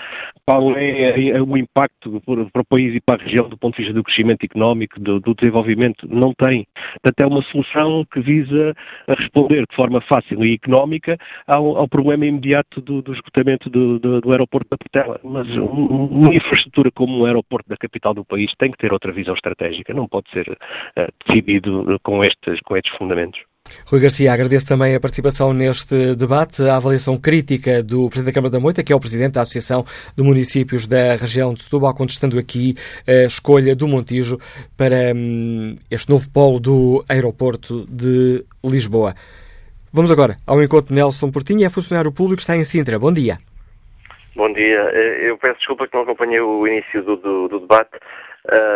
Qual é o impacto para o país e para a região do ponto de vista do crescimento económico, do, do desenvolvimento? Não tem. Portanto, é uma solução que visa responder de forma fácil e económica ao, ao problema imediato do, do esgotamento do, do, do, aeroporto da Portela. Mas uma infraestrutura como um aeroporto da capital do país tem que ter outra visão estratégica. Não pode ser uh, decidido com estes, com estes fundamentos. Rui Garcia, agradeço também a participação neste debate, a avaliação crítica do Presidente da Câmara da Moita, que é o Presidente da Associação de Municípios da região de Setúbal, contestando aqui a escolha do Montijo para hum, este novo polo do aeroporto de Lisboa. Vamos agora ao encontro de Nelson Portinho, é funcionário público, está em Sintra. Bom dia. Bom dia. Eh, eu peço desculpa que não acompanhei o início do, do, do debate,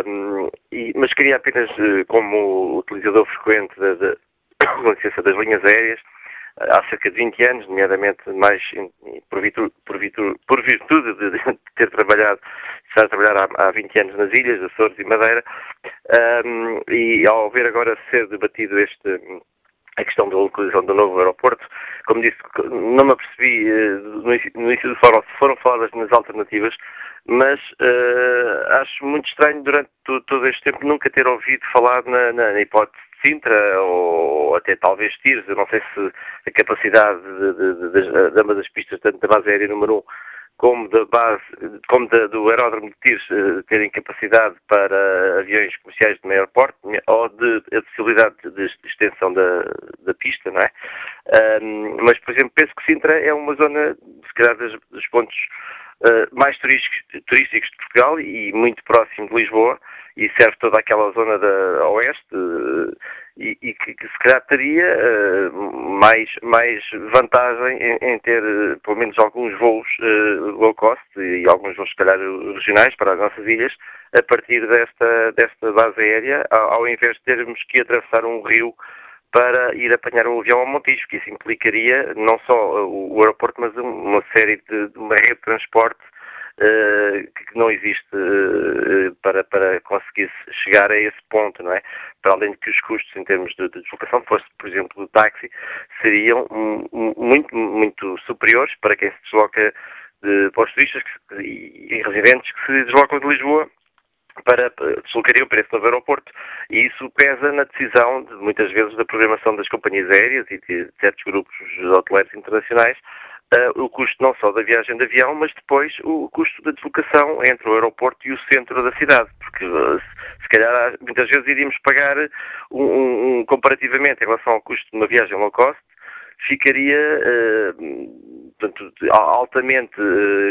um, e, mas queria apenas, eh, como utilizador frequente da, licença, das linhas aéreas, há cerca de 20 anos, nomeadamente mais por, virtude, por, virtude, de, ter trabalhado, estar a trabalhar há, há 20 anos nas ilhas, Açores e Madeira, um, e ao ver agora ser debatido este a questão da localização do novo aeroporto. Como disse, não me apercebi uh, no, início, do fórum se foram faladas nas alternativas, mas uh, acho muito estranho durante todo, este tempo nunca ter ouvido falar na, na, na hipótese Sintra ou até talvez Tires. Eu não sei se a capacidade de, de, de, de ambas as pistas, tanto da base aérea número 1 como da base, como da, do aeródromo de Tires uh, terem capacidade para aviões comerciais de maior porte ou de a possibilidade de, extensão da, da, pista, não é? Um, mas, por exemplo, penso que Sintra é uma zona, se calhar, dos pontos uh, mais turísticos, turísticos de Portugal e muito próximo de Lisboa e serve toda aquela zona da oeste uh, e, e que, que, se calhar teria uh, mais, mais vantagem em, em ter uh, pelo menos alguns voos low cost e alguns voos se calhar regionais para as nossas ilhas a partir desta, desta base aérea, ao, invés de termos que atravessar um rio para ir apanhar um avião ao Montijo, que isso implicaria não só o, aeroporto, mas uma série de, de uma rede de transporte que não existe uh, para, para conseguir chegar a esse ponto, não é? Para além de que os custos em termos de, de deslocação, fosse, por exemplo, do táxi, seriam muito, muito superiores para quem se desloca de, para os turistas que, e, residentes que se deslocam de Lisboa para deslocariam para esse novo aeroporto e isso pesa na decisão de, muitas vezes da programação das companhias aéreas e de certos grupos hoteleiros internacionais uh, o custo não só da viagem de avião, mas depois o custo da deslocação entre o aeroporto e o centro da cidade, porque uh, se calhar muitas vezes iríamos pagar um, um, comparativamente em relação ao custo de uma viagem low cost, ficaria uh, portanto, altamente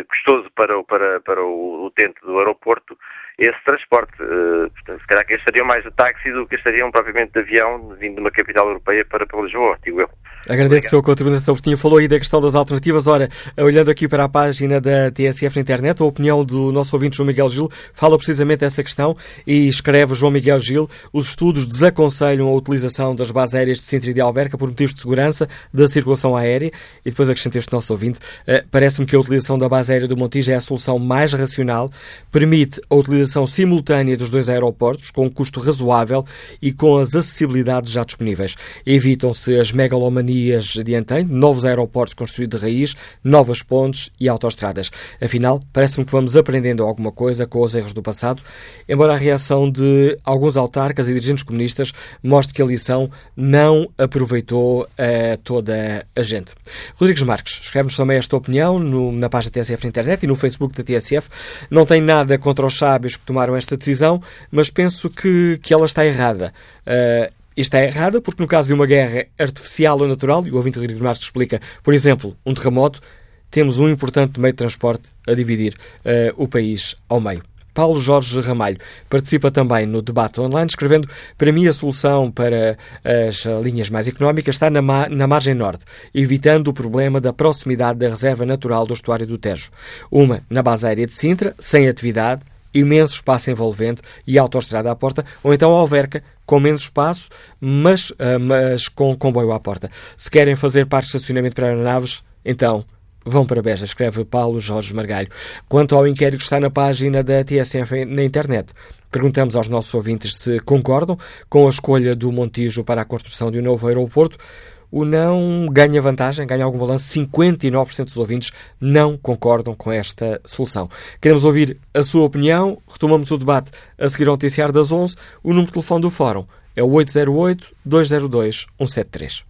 custoso para, para, para o utente do aeroporto esse transporte. Uh, portanto, se calhar que estariam mais de táxi do que estariam propriamente de avião vindo de uma capital europeia para, para Lisboa, digo eu. Agradeço a sua contribuição, Agostinho. Falou aí da questão das alternativas. Ora, olhando aqui para a página da TSF na internet, a opinião do nosso ouvinte João Miguel Gil fala precisamente dessa questão e escreve João Miguel Gil: os estudos desaconselham a utilização das bases aéreas de Sintra e de Alverca por motivos de segurança da circulação aérea. E depois acrescenta este nosso ouvinte: uh, parece-me que a utilização da base aérea do Montijo é a solução mais racional, permite a utilização simultânea dos dois aeroportos com um custo razoável e com as acessibilidades já disponíveis. Evitam-se as megalomanias de antanho, novos aeroportos construídos de raiz, novas pontes e autoestradas. Afinal, parece-me que vamos aprendendo alguma coisa com os erros do passado, embora a reação de alguns autarcas e dirigentes comunistas mostre que a lição não aproveitou a toda a gente. Rodrigues Marques escreve-nos também esta opinião no, na página TSF na internet e no Facebook da TSF. Não tem nada contra os sábios que tomaram esta decisão, mas penso que, que ela está errada. Uh, isto é errado porque, no caso de uma guerra artificial ou natural, e o ouvinte Rodrigo Marques explica, por exemplo, um terremoto, temos um importante meio de transporte a dividir uh, o país ao meio. Paulo Jorge Ramalho participa também no debate online, escrevendo: Para mim, a solução para as linhas mais económicas está na, na margem norte, evitando o problema da proximidade da reserva natural do estuário do Tejo. Uma na base aérea de Sintra, sem atividade, imenso espaço envolvente e autoestrada à porta, ou então Alverca, com menos espaço, mas, uh, mas com comboio à porta. Se querem fazer parque de estacionamento para aeronaves, então vão para Beja, escreve Paulo Jorge Margalho. Quanto ao inquérito que está na página da TSF na internet, perguntamos aos nossos ouvintes se concordam com a escolha do Montijo para a construção de um novo aeroporto. O não ganha vantagem, ganha algum balanço. 59% dos ouvintes não concordam com esta solução. Queremos ouvir a sua opinião. Retomamos o debate a seguir ao noticiário das 11. O número de telefone do Fórum é o 808-202-173.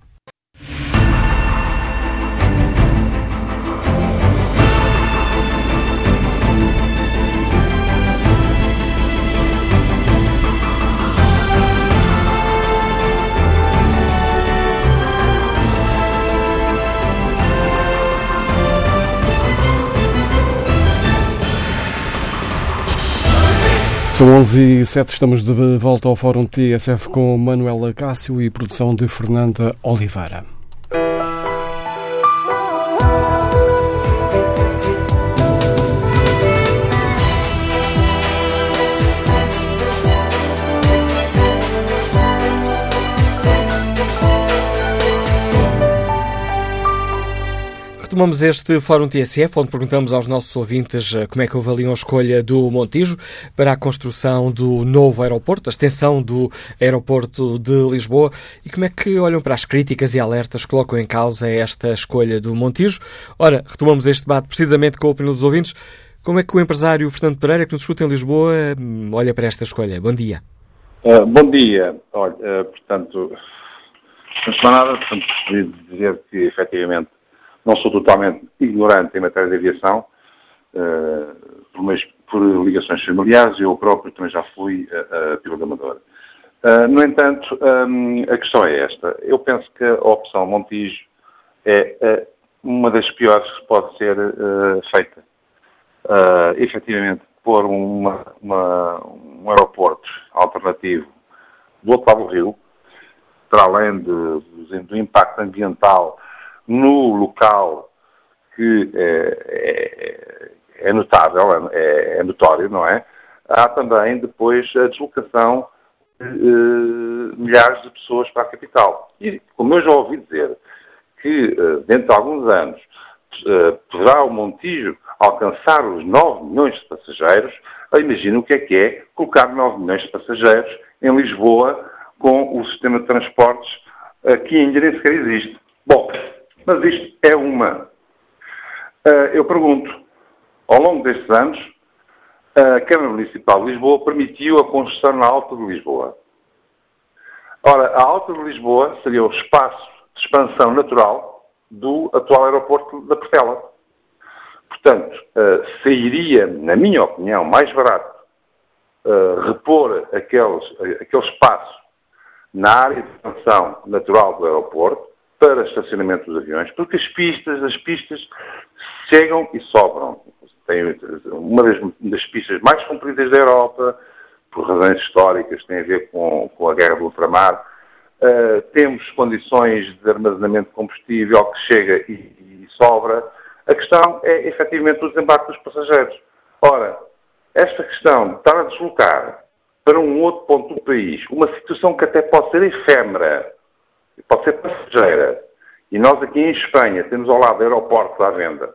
São 11 e 7, estamos de volta ao Fórum TSF com Manuela Cássio e produção de Fernanda Oliveira. Retomamos este Fórum TSF, onde perguntamos aos nossos ouvintes eh, como é que avaliam a escolha do Montijo para a construção do novo aeroporto, a extensão do aeroporto de Lisboa e como é que olham para as críticas e alertas que colocam em causa esta escolha do Montijo. Ora, retomamos este debate precisamente com a opinião dos ouvintes. Como é que o empresário Fernando Pereira, que nos escuta em Lisboa, hum, olha para esta escolha? Bom dia. Uh, bom dia. Olha, uh, portanto, não sou nada, portanto, dizer que efetivamente não sou totalmente ignorante em matéria de aviação, uh, por, por, ligações familiares, eu próprio também já fui a, a piloto amador. Uh, no entanto, um, a questão é esta. Eu penso que a opção Montijo é uh, uma das piores que pode ser uh, feita. Uh, efetivamente, pôr uma, uma, um aeroporto alternativo do outro lado do rio, para além de, do impacto ambiental no local que é, é, é notável, é, é, notório, não é? Há também depois a deslocação de uh, milhares de pessoas para a capital. E, como eu já ouvi dizer, que dentro de alguns anos poderá o Montijo alcançar os 9 milhões de passageiros, imagino o que é que é colocar 9 milhões de passageiros em Lisboa com o sistema de transportes que ainda nem sequer existe. Bom, mas isto é uma. Uh, eu pergunto, ao longo destes anos, a Câmara Municipal de Lisboa permitiu a construção na Alta de Lisboa. Ora, a Alta de Lisboa seria o espaço de expansão natural do atual aeroporto da Portela. Portanto, uh, sairia, na minha opinião, mais barato uh, repor aqueles, aquele espaço na área de expansão natural do aeroporto para estacionamento dos aviões, porque as pistas, as pistas chegam e sobram. Tem uma das, das pistas mais compridas da Europa, por razões históricas, tem a ver com, com a guerra do ultramar. Uh, temos condições de armazenamento de combustível que chega e, e sobra. A questão é, efetivamente, o desembarque dos passageiros. Ora, esta questão de estar a deslocar para um outro ponto do país, uma situação que até pode ser efêmera, pode ser passageira. E nós aqui em Espanha temos ao lado aeroportos à venda,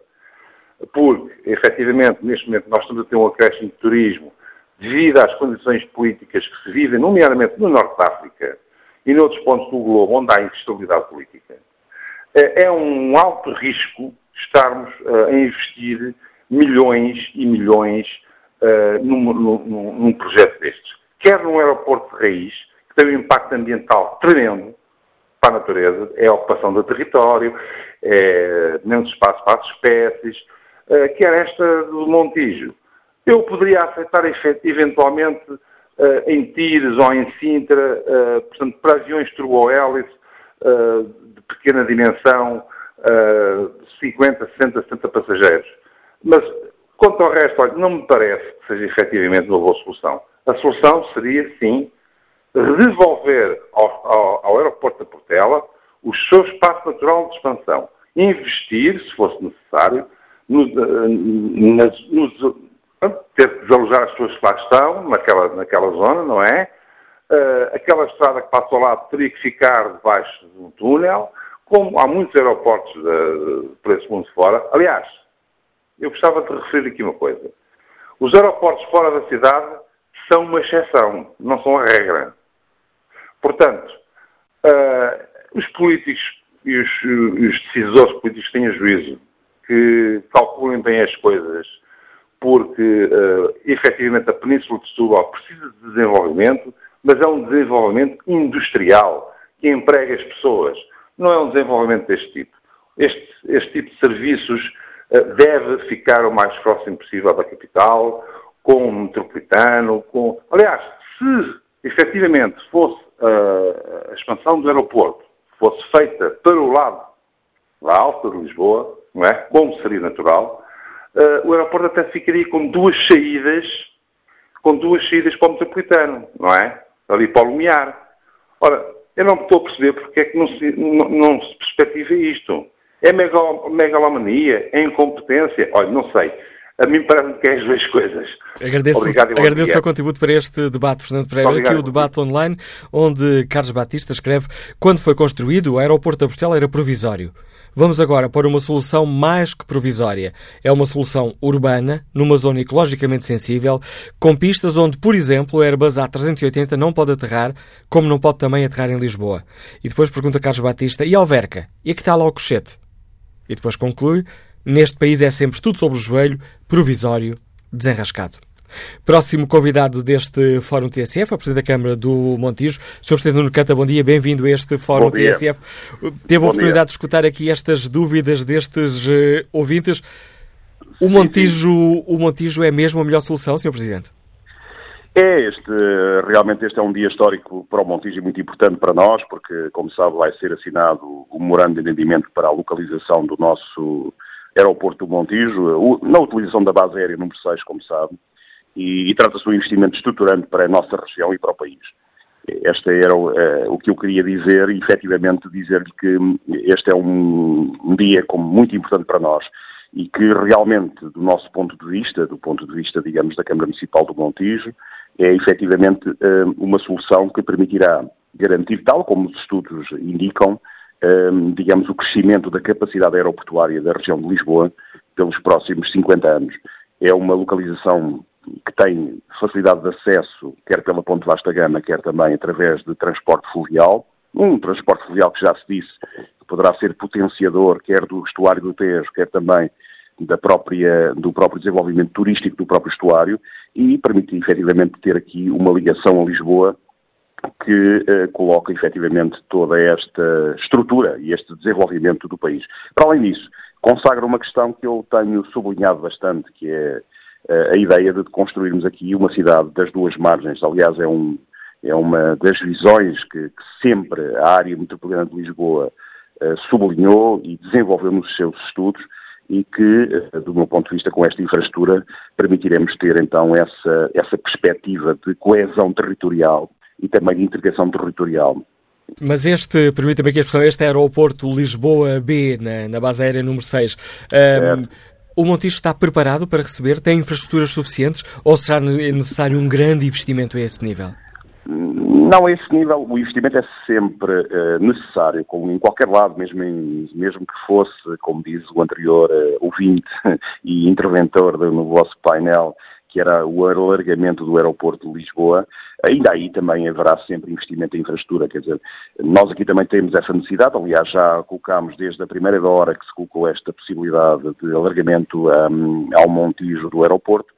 porque, efetivamente, neste momento nós estamos a ter um acréscimo de turismo devido às condições políticas que se vivem, nomeadamente no Norte de África e noutros pontos do globo onde há instabilidade política. É, é um alto risco estarmos uh, a investir milhões e milhões uh, num, num, num projeto destes. Quer num aeroporto de raiz, que tem um impacto ambiental tremendo, para a natureza, é a ocupação do território, é menos espaço para as espécies, é, quer esta do Montijo. Eu poderia aceitar eventualmente é, em Tires ou em Sintra, é, portanto, para aviões turbohélice é, de pequena dimensão, de 50, 60, 70 passageiros. Mas, quanto ao resto, olha, não me parece que seja efetivamente uma boa solução. A solução seria, sim, devolver ao, ao, ao aeroporto da Portela o seu espaço natural de expansão. Investir, se fosse necessário, no, nas, nos, ter que desalojar as pessoas que lá estão, naquela, naquela zona, não é? Uh, aquela estrada que passa ao lado teria que ficar debaixo de um túnel, como há muitos aeroportos de, por esse mundo fora. Aliás, eu gostava de referir aqui uma coisa. Os aeroportos fora da cidade são uma exceção, não são a regra. Portanto, uh, os políticos e os, os, decisores políticos têm juízo, que calculem bem as coisas, porque uh, efetivamente a Península de Setúbal precisa de desenvolvimento, mas é um desenvolvimento industrial que emprega as pessoas. Não é um desenvolvimento deste tipo. Este, este tipo de serviços uh, deve ficar o mais próximo possível da capital, com o metropolitano, com. Aliás, se efetivamente fosse a expansão do aeroporto fosse feita para o lado da Alta de Lisboa, não é? como seria natural, uh, o aeroporto até ficaria com duas saídas com duas saídas para o metropolitano, não é? Ali para o Lumiar. Ora, eu não estou a perceber porque é que não se, não, não se perspectiva isto. É megalomania? É incompetência? Olha, não sei. A mim parece que é as duas coisas. Agradeço, Obrigado, agradeço o seu contributo para este debate, Fernando Pereira. Obrigado, Aqui o debate online, onde Carlos Batista escreve: Quando foi construído, o aeroporto da Portela era provisório. Vamos agora para uma solução mais que provisória. É uma solução urbana, numa zona ecologicamente sensível, com pistas onde, por exemplo, o Airbus A380 não pode aterrar, como não pode também aterrar em Lisboa. E depois pergunta Carlos Batista: e Alverca? E que tal Alcochete? E depois conclui: neste país é sempre tudo sobre o joelho, provisório, desenrascado. Próximo convidado deste Fórum TSF, o Presidente da Câmara do Montijo, Sr. Presidente Nuno Canta, bom dia, bem-vindo a este Fórum TSF. Teve a oportunidade dia. de escutar aqui estas dúvidas destes uh, ouvintes. O Montijo, o Montijo é mesmo a melhor solução, Sr. Presidente? É, este, realmente este é um dia histórico para o Montijo e muito importante para nós, porque, como sabe, vai ser assinado o memorando de entendimento para a localização do nosso aeroporto do Montijo, na utilização da base aérea número 6, como sabe, e, e trata-se de um investimento estruturante para a nossa região e para o país. Este era uh, o que eu queria dizer e, efetivamente, dizer-lhe que este é um, um dia como muito importante para nós e que realmente, do nosso ponto de vista, do ponto de vista, digamos, da Câmara Municipal do Montijo, é efetivamente uh, uma solução que permitirá garantir, tal como os estudos indicam, uh, digamos, o crescimento da capacidade aeroportuária da região de Lisboa pelos próximos 50 anos. É uma localização que tem facilidade de acesso, quer pela Ponte Vasta Gama, quer também através de transporte fluvial. Um transporte fluvial que já se disse que poderá ser potenciador, quer do estuário do Tejo, quer também da própria, do próprio desenvolvimento turístico do próprio estuário e permite efetivamente ter aqui uma ligação a Lisboa que eh, coloca efetivamente toda esta estrutura e este desenvolvimento do país. Para além disso, consagra uma questão que eu tenho sublinhado bastante, que é a ideia de construirmos aqui uma cidade das duas margens. Aliás, é, um, é uma das visões que, que sempre a área metropolitana de Lisboa uh, sublinhou e desenvolveu nos seus estudos e que, do meu ponto de vista, com esta infraestrutura, permitiremos ter então essa, essa perspectiva de coesão territorial e também de integração territorial. Mas este, permita-me aqui a expressão, este aeroporto Lisboa B, na, na base aérea número 6, um, o Montijo está preparado para receber? Tem infraestruturas suficientes ou será necessário um grande investimento a esse nível? Não, a esse nível o investimento é sempre uh, necessário, como em qualquer lado, mesmo, em, mesmo que fosse, como diz o anterior uh, ouvinte e interventor no vosso painel, que era o alargamento do aeroporto de Lisboa, ainda aí também haverá sempre investimento em infraestrutura. Quer dizer, nós aqui também temos essa necessidade, aliás, já colocámos desde a primeira hora que se colocou esta possibilidade de alargamento um, ao Montijo do aeroporto,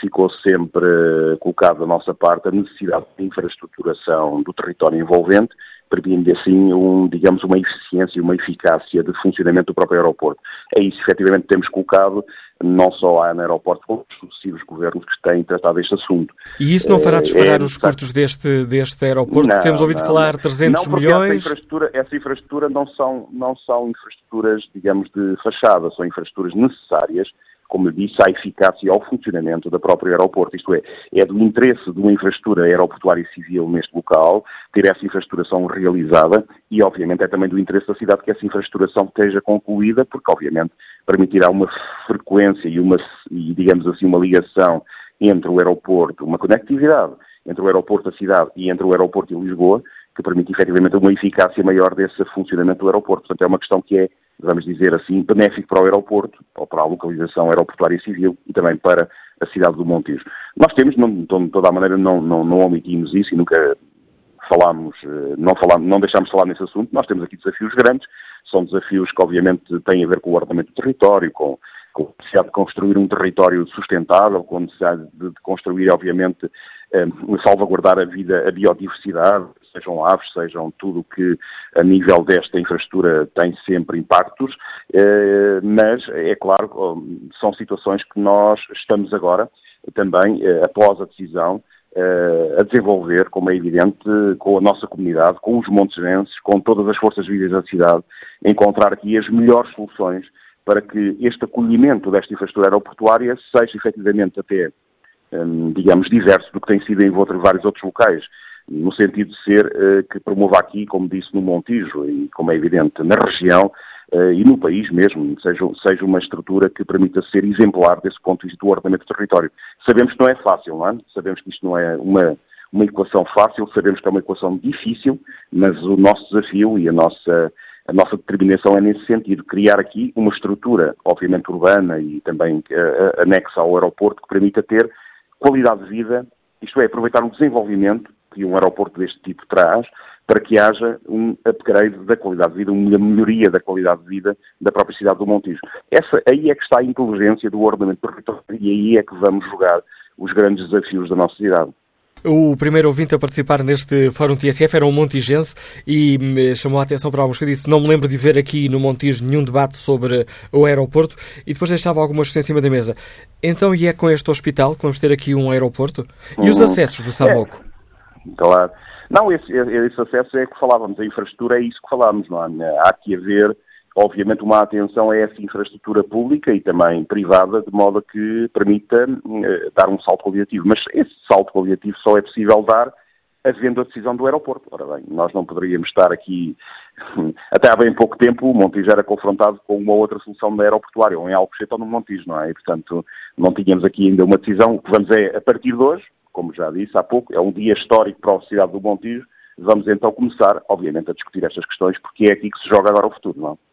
ficou sempre colocado da nossa parte a necessidade de infraestruturação do território envolvente, permitindo assim, um, digamos, uma eficiência e uma eficácia de funcionamento do próprio aeroporto. É isso, efetivamente, temos colocado, não só a no aeroporto, como os sucessivos governos que têm tratado este assunto. E isso não fará eh, disparar é, os custos deste, deste aeroporto? Não, Temos ouvido não, falar 300 não, milhões? Essa infraestrutura, essa infraestrutura não, são, não são infraestruturas, digamos, de fachada, são infraestruturas necessárias como eu disse, à eficácia e ao funcionamento da própria aeroporto. Isto é, é do interesse de uma infraestrutura aeroportuária civil neste local ter essa infraestruturação realizada e, obviamente, é também do interesse da cidade que essa infraestruturação esteja concluída, porque, obviamente, permitirá uma frequência e, uma, e digamos assim, uma ligação entre o aeroporto, uma conectividade entre o aeroporto da cidade e entre o aeroporto de Lisboa, que permite efetivamente uma eficácia maior desse funcionamento do aeroporto. Portanto, é uma questão que é vamos dizer assim, benéfico para o aeroporto, ou para a localização aeroportuária civil e também para a cidade do Montijo. Nós temos, não, de toda a maneira, não, não, não omitimos isso e nunca falámos, eh, não, falámos, não deixámos de falar nesse assunto. Nós temos aqui desafios grandes, são desafios que obviamente têm a ver com o ordenamento do território, com, com a necessidade de construir um território sustentável, com a necessidade de, construir, obviamente, um, salvaguardar a vida, a biodiversidade, sejam aves, sejam tudo que a nível desta infraestrutura tem sempre impactos, eh, mas é claro, são situações que nós estamos agora também, eh, após a decisão, eh, a desenvolver, como é evidente, com a nossa comunidade, com os montesenses, com todas as forças vivas da cidade, encontrar aqui as melhores soluções para que este acolhimento desta infraestrutura aeroportuária seja efetivamente até um, digamos, diverso do que tem sido em vários outros locais, no sentido de ser uh, que promova aqui, como disse, no Montijo e, como é evidente, na região uh, e no país mesmo, seja, seja uma estrutura que permita ser exemplar desse ponto de vista do ordenamento do território. Sabemos que não é fácil, não é? Sabemos que isto não é uma, uma equação fácil, sabemos que é uma equação difícil, mas o nosso desafio e a nossa a nossa determinação é nesse sentido, criar aqui uma estrutura, obviamente urbana e também uh, anexa ao aeroporto, que permita ter qualidade de vida, isto é, aproveitar o desenvolvimento que um aeroporto deste tipo traz, para que haja um upgrade da qualidade de vida, uma melhoria da qualidade de vida da própria cidade do Montijo. Essa, aí é que está a inteligência do ordenamento territorial e aí é que vamos jogar os grandes desafios da nossa cidade. O primeiro ouvinte a participar neste Fórum TSF era um montigense e hum, chamou a atenção para algumas coisas. Disse: Não me lembro de ver aqui no Montijo nenhum debate sobre o aeroporto e depois deixava algumas questões em cima da mesa. Então, e é com este hospital que vamos ter aqui um aeroporto? E os uhum. acessos do Samoco? É, claro. Não, esse, esse acesso é que falávamos, a infraestrutura é isso que falávamos, não há? Há que haver obviamente, uma atenção a essa infraestrutura pública e também privada, de modo que permita uh, dar um salto qualitativo. Mas esse salto qualitativo só é possível dar havendo a decisão do aeroporto. Ora bem, nós não poderíamos estar aqui, até há bem pouco tempo, o Montijo era confrontado com uma outra solução aeroportuária, ou em Alcochete ou no Montijo, não é? E, portanto, não tínhamos aqui ainda uma decisão. O que vamos é, a partir de hoje, como já disse há pouco, é um dia histórico para a cidade do Montijo, vamos então começar, obviamente, a discutir estas questões, porque é aqui que se joga agora o futuro, não é?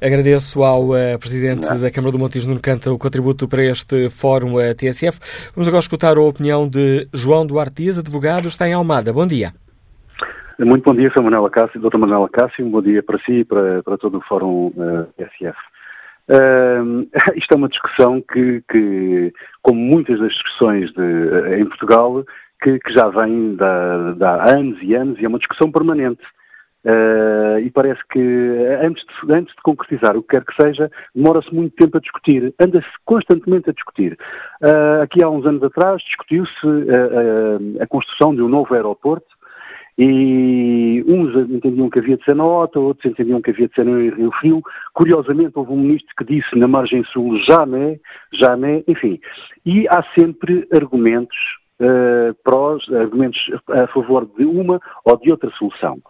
Agradeço ao uh, Presidente Não. da Câmara do Montijo, Nuno Canta, o contributo para este Fórum uh, eh, TSF. Vamos agora escutar a opinião de João Duarte Dias, advogado, está em Almada. Bom dia. Muito bom dia, sou Manuela Cássio, Dr. Manuela Cássio, um bom dia para si e para, para todo o Fórum uh, TSF. Uh, isto é uma discussão que, que como muitas das discussões de, em Portugal, que, que já vem de há anos e anos e é uma discussão permanente. Uh, e parece que antes de, antes de, concretizar o que quer que seja, demora-se muito tempo a discutir, anda-se constantemente a discutir. Uh, aqui há uns anos atrás discutiu-se uh, a construção de um novo aeroporto e uns entendiam que havia de ser na OTA, outros entendiam que havia de ser em Rio Frio. Curiosamente, houve um ministro que disse na margem sul jamais, jamais, enfim. E há sempre argumentos prós, argumentos a favor de uma ou de outra solução.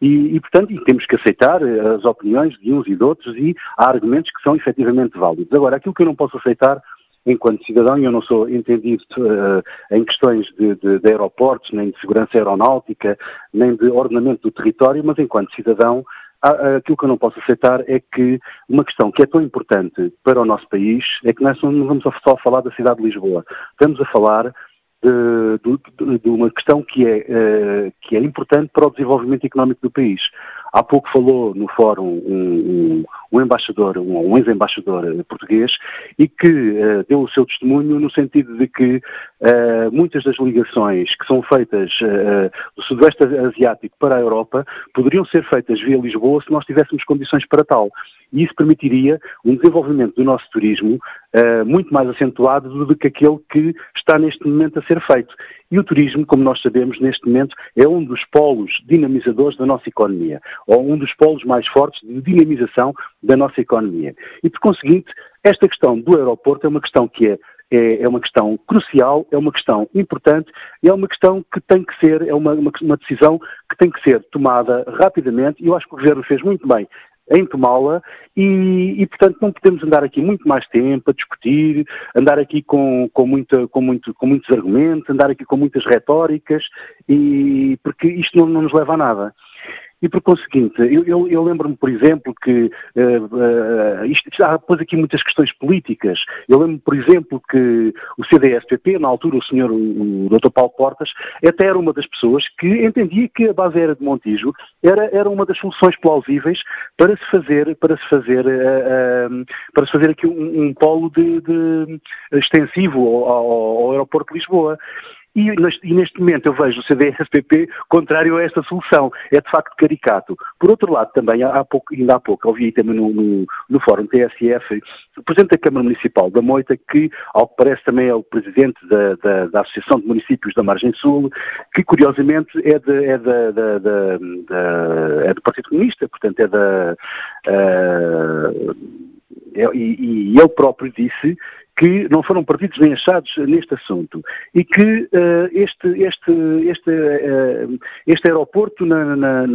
E, e, portanto, e temos que aceitar eh, as opiniões de uns e de outros e há argumentos que são efetivamente válidos. Agora, aquilo que eu não posso aceitar enquanto cidadão, e eu não sou entendido uh, em questões de, de, de, aeroportos, nem de segurança aeronáutica, nem de ordenamento do território, mas enquanto cidadão, aquilo que eu não posso aceitar é que uma questão que é tão importante para o nosso país é que nós não vamos só falar da cidade de Lisboa, estamos a falar de, de, de, uma questão que é, uh, que é importante para o desenvolvimento económico do país. Há pouco falou no fórum um, um, um embaixador, um, um ex-embaixador português, e que uh, deu o seu testemunho no sentido de que uh, muitas das ligações que são feitas do Sudoeste Asiático para a Europa poderiam ser feitas via Lisboa se nós tivéssemos condições para tal e isso permitiria um desenvolvimento do nosso turismo uh, muito mais acentuado do que aquele que está neste momento a ser feito. E o turismo, como nós sabemos, neste momento é um dos polos dinamizadores da nossa economia, ou um dos polos mais fortes de dinamização da nossa economia. E, por conseguinte, esta questão do aeroporto é uma questão que é é, é, uma questão crucial, é uma questão importante é uma questão que tem que ser, é uma, uma, uma, decisão que tem que ser tomada rapidamente e eu acho que o Governo fez muito bem em tomá-la e, e, portanto, não podemos andar aqui muito mais tempo a discutir, andar aqui com, com, muita, com, muito, com muitos argumentos, andar aqui com muitas retóricas, e, porque isto não, não nos leva a nada. E por conseguinte, eu, eu, eu lembro-me, por exemplo, que uh, uh, isto há depois aqui muitas questões políticas. Eu lembro-me, por exemplo, que o CDS-PP, na altura o senhor, o, Dr. Paulo Portas, até era uma das pessoas que entendia que a base aérea de Montijo era, era uma das soluções plausíveis para se fazer, para se fazer, uh, para se fazer aqui um, um polo de, de extensivo ao, ao, ao aeroporto de Lisboa. E neste, e neste momento eu vejo o CDS-PP contrário a esta solução. É de facto caricato. Por outro lado, também, há pouco, ainda há pouco, ouvi também no, no, no Fórum TSF, o Presidente da Câmara Municipal da Moita, que, ao que parece, também é o Presidente da, da, da Associação de Municípios da Margem Sul, que, curiosamente, é, de, é, da é do Partido Comunista, portanto, é da. Uh, e, e ele próprio disse que não foram partidos nem achados neste assunto e que uh, este, este, este, uh, este aeroporto na, na,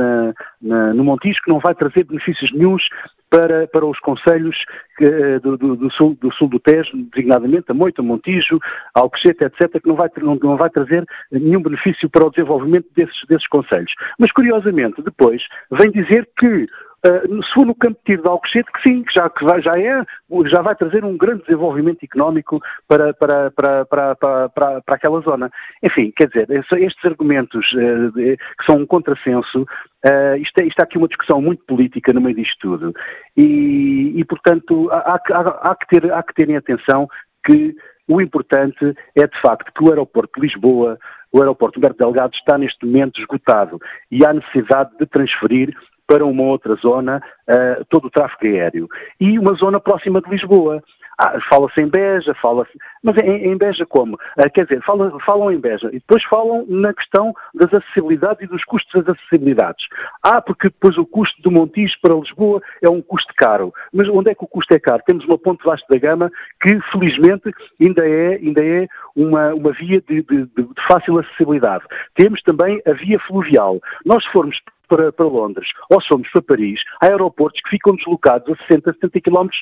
na, no Montijo não vai trazer benefícios nenhums para, para os conselhos uh, do, do, do, sul, do sul do Tejo, designadamente a Moita, Montijo, Alcochete, etc., que não vai, não, não vai trazer nenhum benefício para o desenvolvimento desses, desses conselhos. Mas, curiosamente, depois vem dizer que Uh, se for no campo de tiro de Alcochete, que sim, que já, que vai, já, é, já vai trazer um grande desenvolvimento económico para, para, para, para, para, para, aquela zona. Enfim, quer dizer, estes argumentos uh, de, que são um contrassenso, uh, isto, é, isto há aqui uma discussão muito política no meio disto tudo. E, e portanto, há, há, há, que ter, há que terem atenção que o importante é, de facto, que o aeroporto de Lisboa, o aeroporto Humberto Delgado, está neste momento esgotado e há necessidade de transferir para uma outra zona uh, todo o tráfego aéreo. E uma zona próxima de Lisboa. Ah, fala-se em Beja, fala-se. Mas em, em, Beja como? Ah, quer dizer, falam, falam em Beja e depois falam na questão das acessibilidades e dos custos das acessibilidades. Ah, porque depois o custo do Montijo para Lisboa é um custo caro. Mas onde é que o custo é caro? Temos uma ponte vasta da gama que, felizmente, ainda é, ainda é uma, uma via de, de, de fácil acessibilidade. Temos também a via fluvial. Nós, formos para, para, Londres ou somos para Paris, há aeroportos que ficam deslocados a 60, 70 quilómetros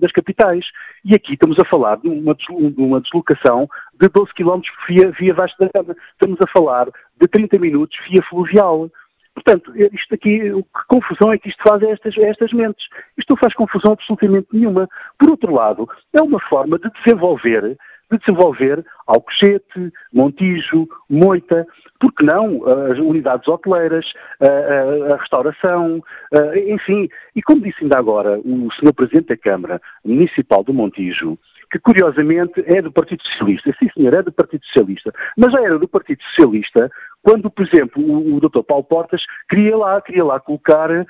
das capitais. E aqui estamos a falar de uma, de uma deslocação de 12 quilómetros via, via Vasco da Gama. Estamos a falar de 30 minutos via fluvial. Portanto, isto aqui, que confusão é que isto faz a estas, a estas mentes? Isto não faz confusão absolutamente nenhuma. Por outro lado, é uma forma de desenvolver de desenvolver Alcochete, Montijo, Moita, porque não as unidades hoteleiras, a, a, a restauração, a, enfim. E como disse ainda agora o Sr. Presidente da Câmara Municipal do Montijo, que curiosamente é do Partido Socialista. Sim, senhor, é do Partido Socialista. Mas já era do Partido Socialista quando, por exemplo, o, o Dr. Paulo Portas queria lá, queria lá colocar uh,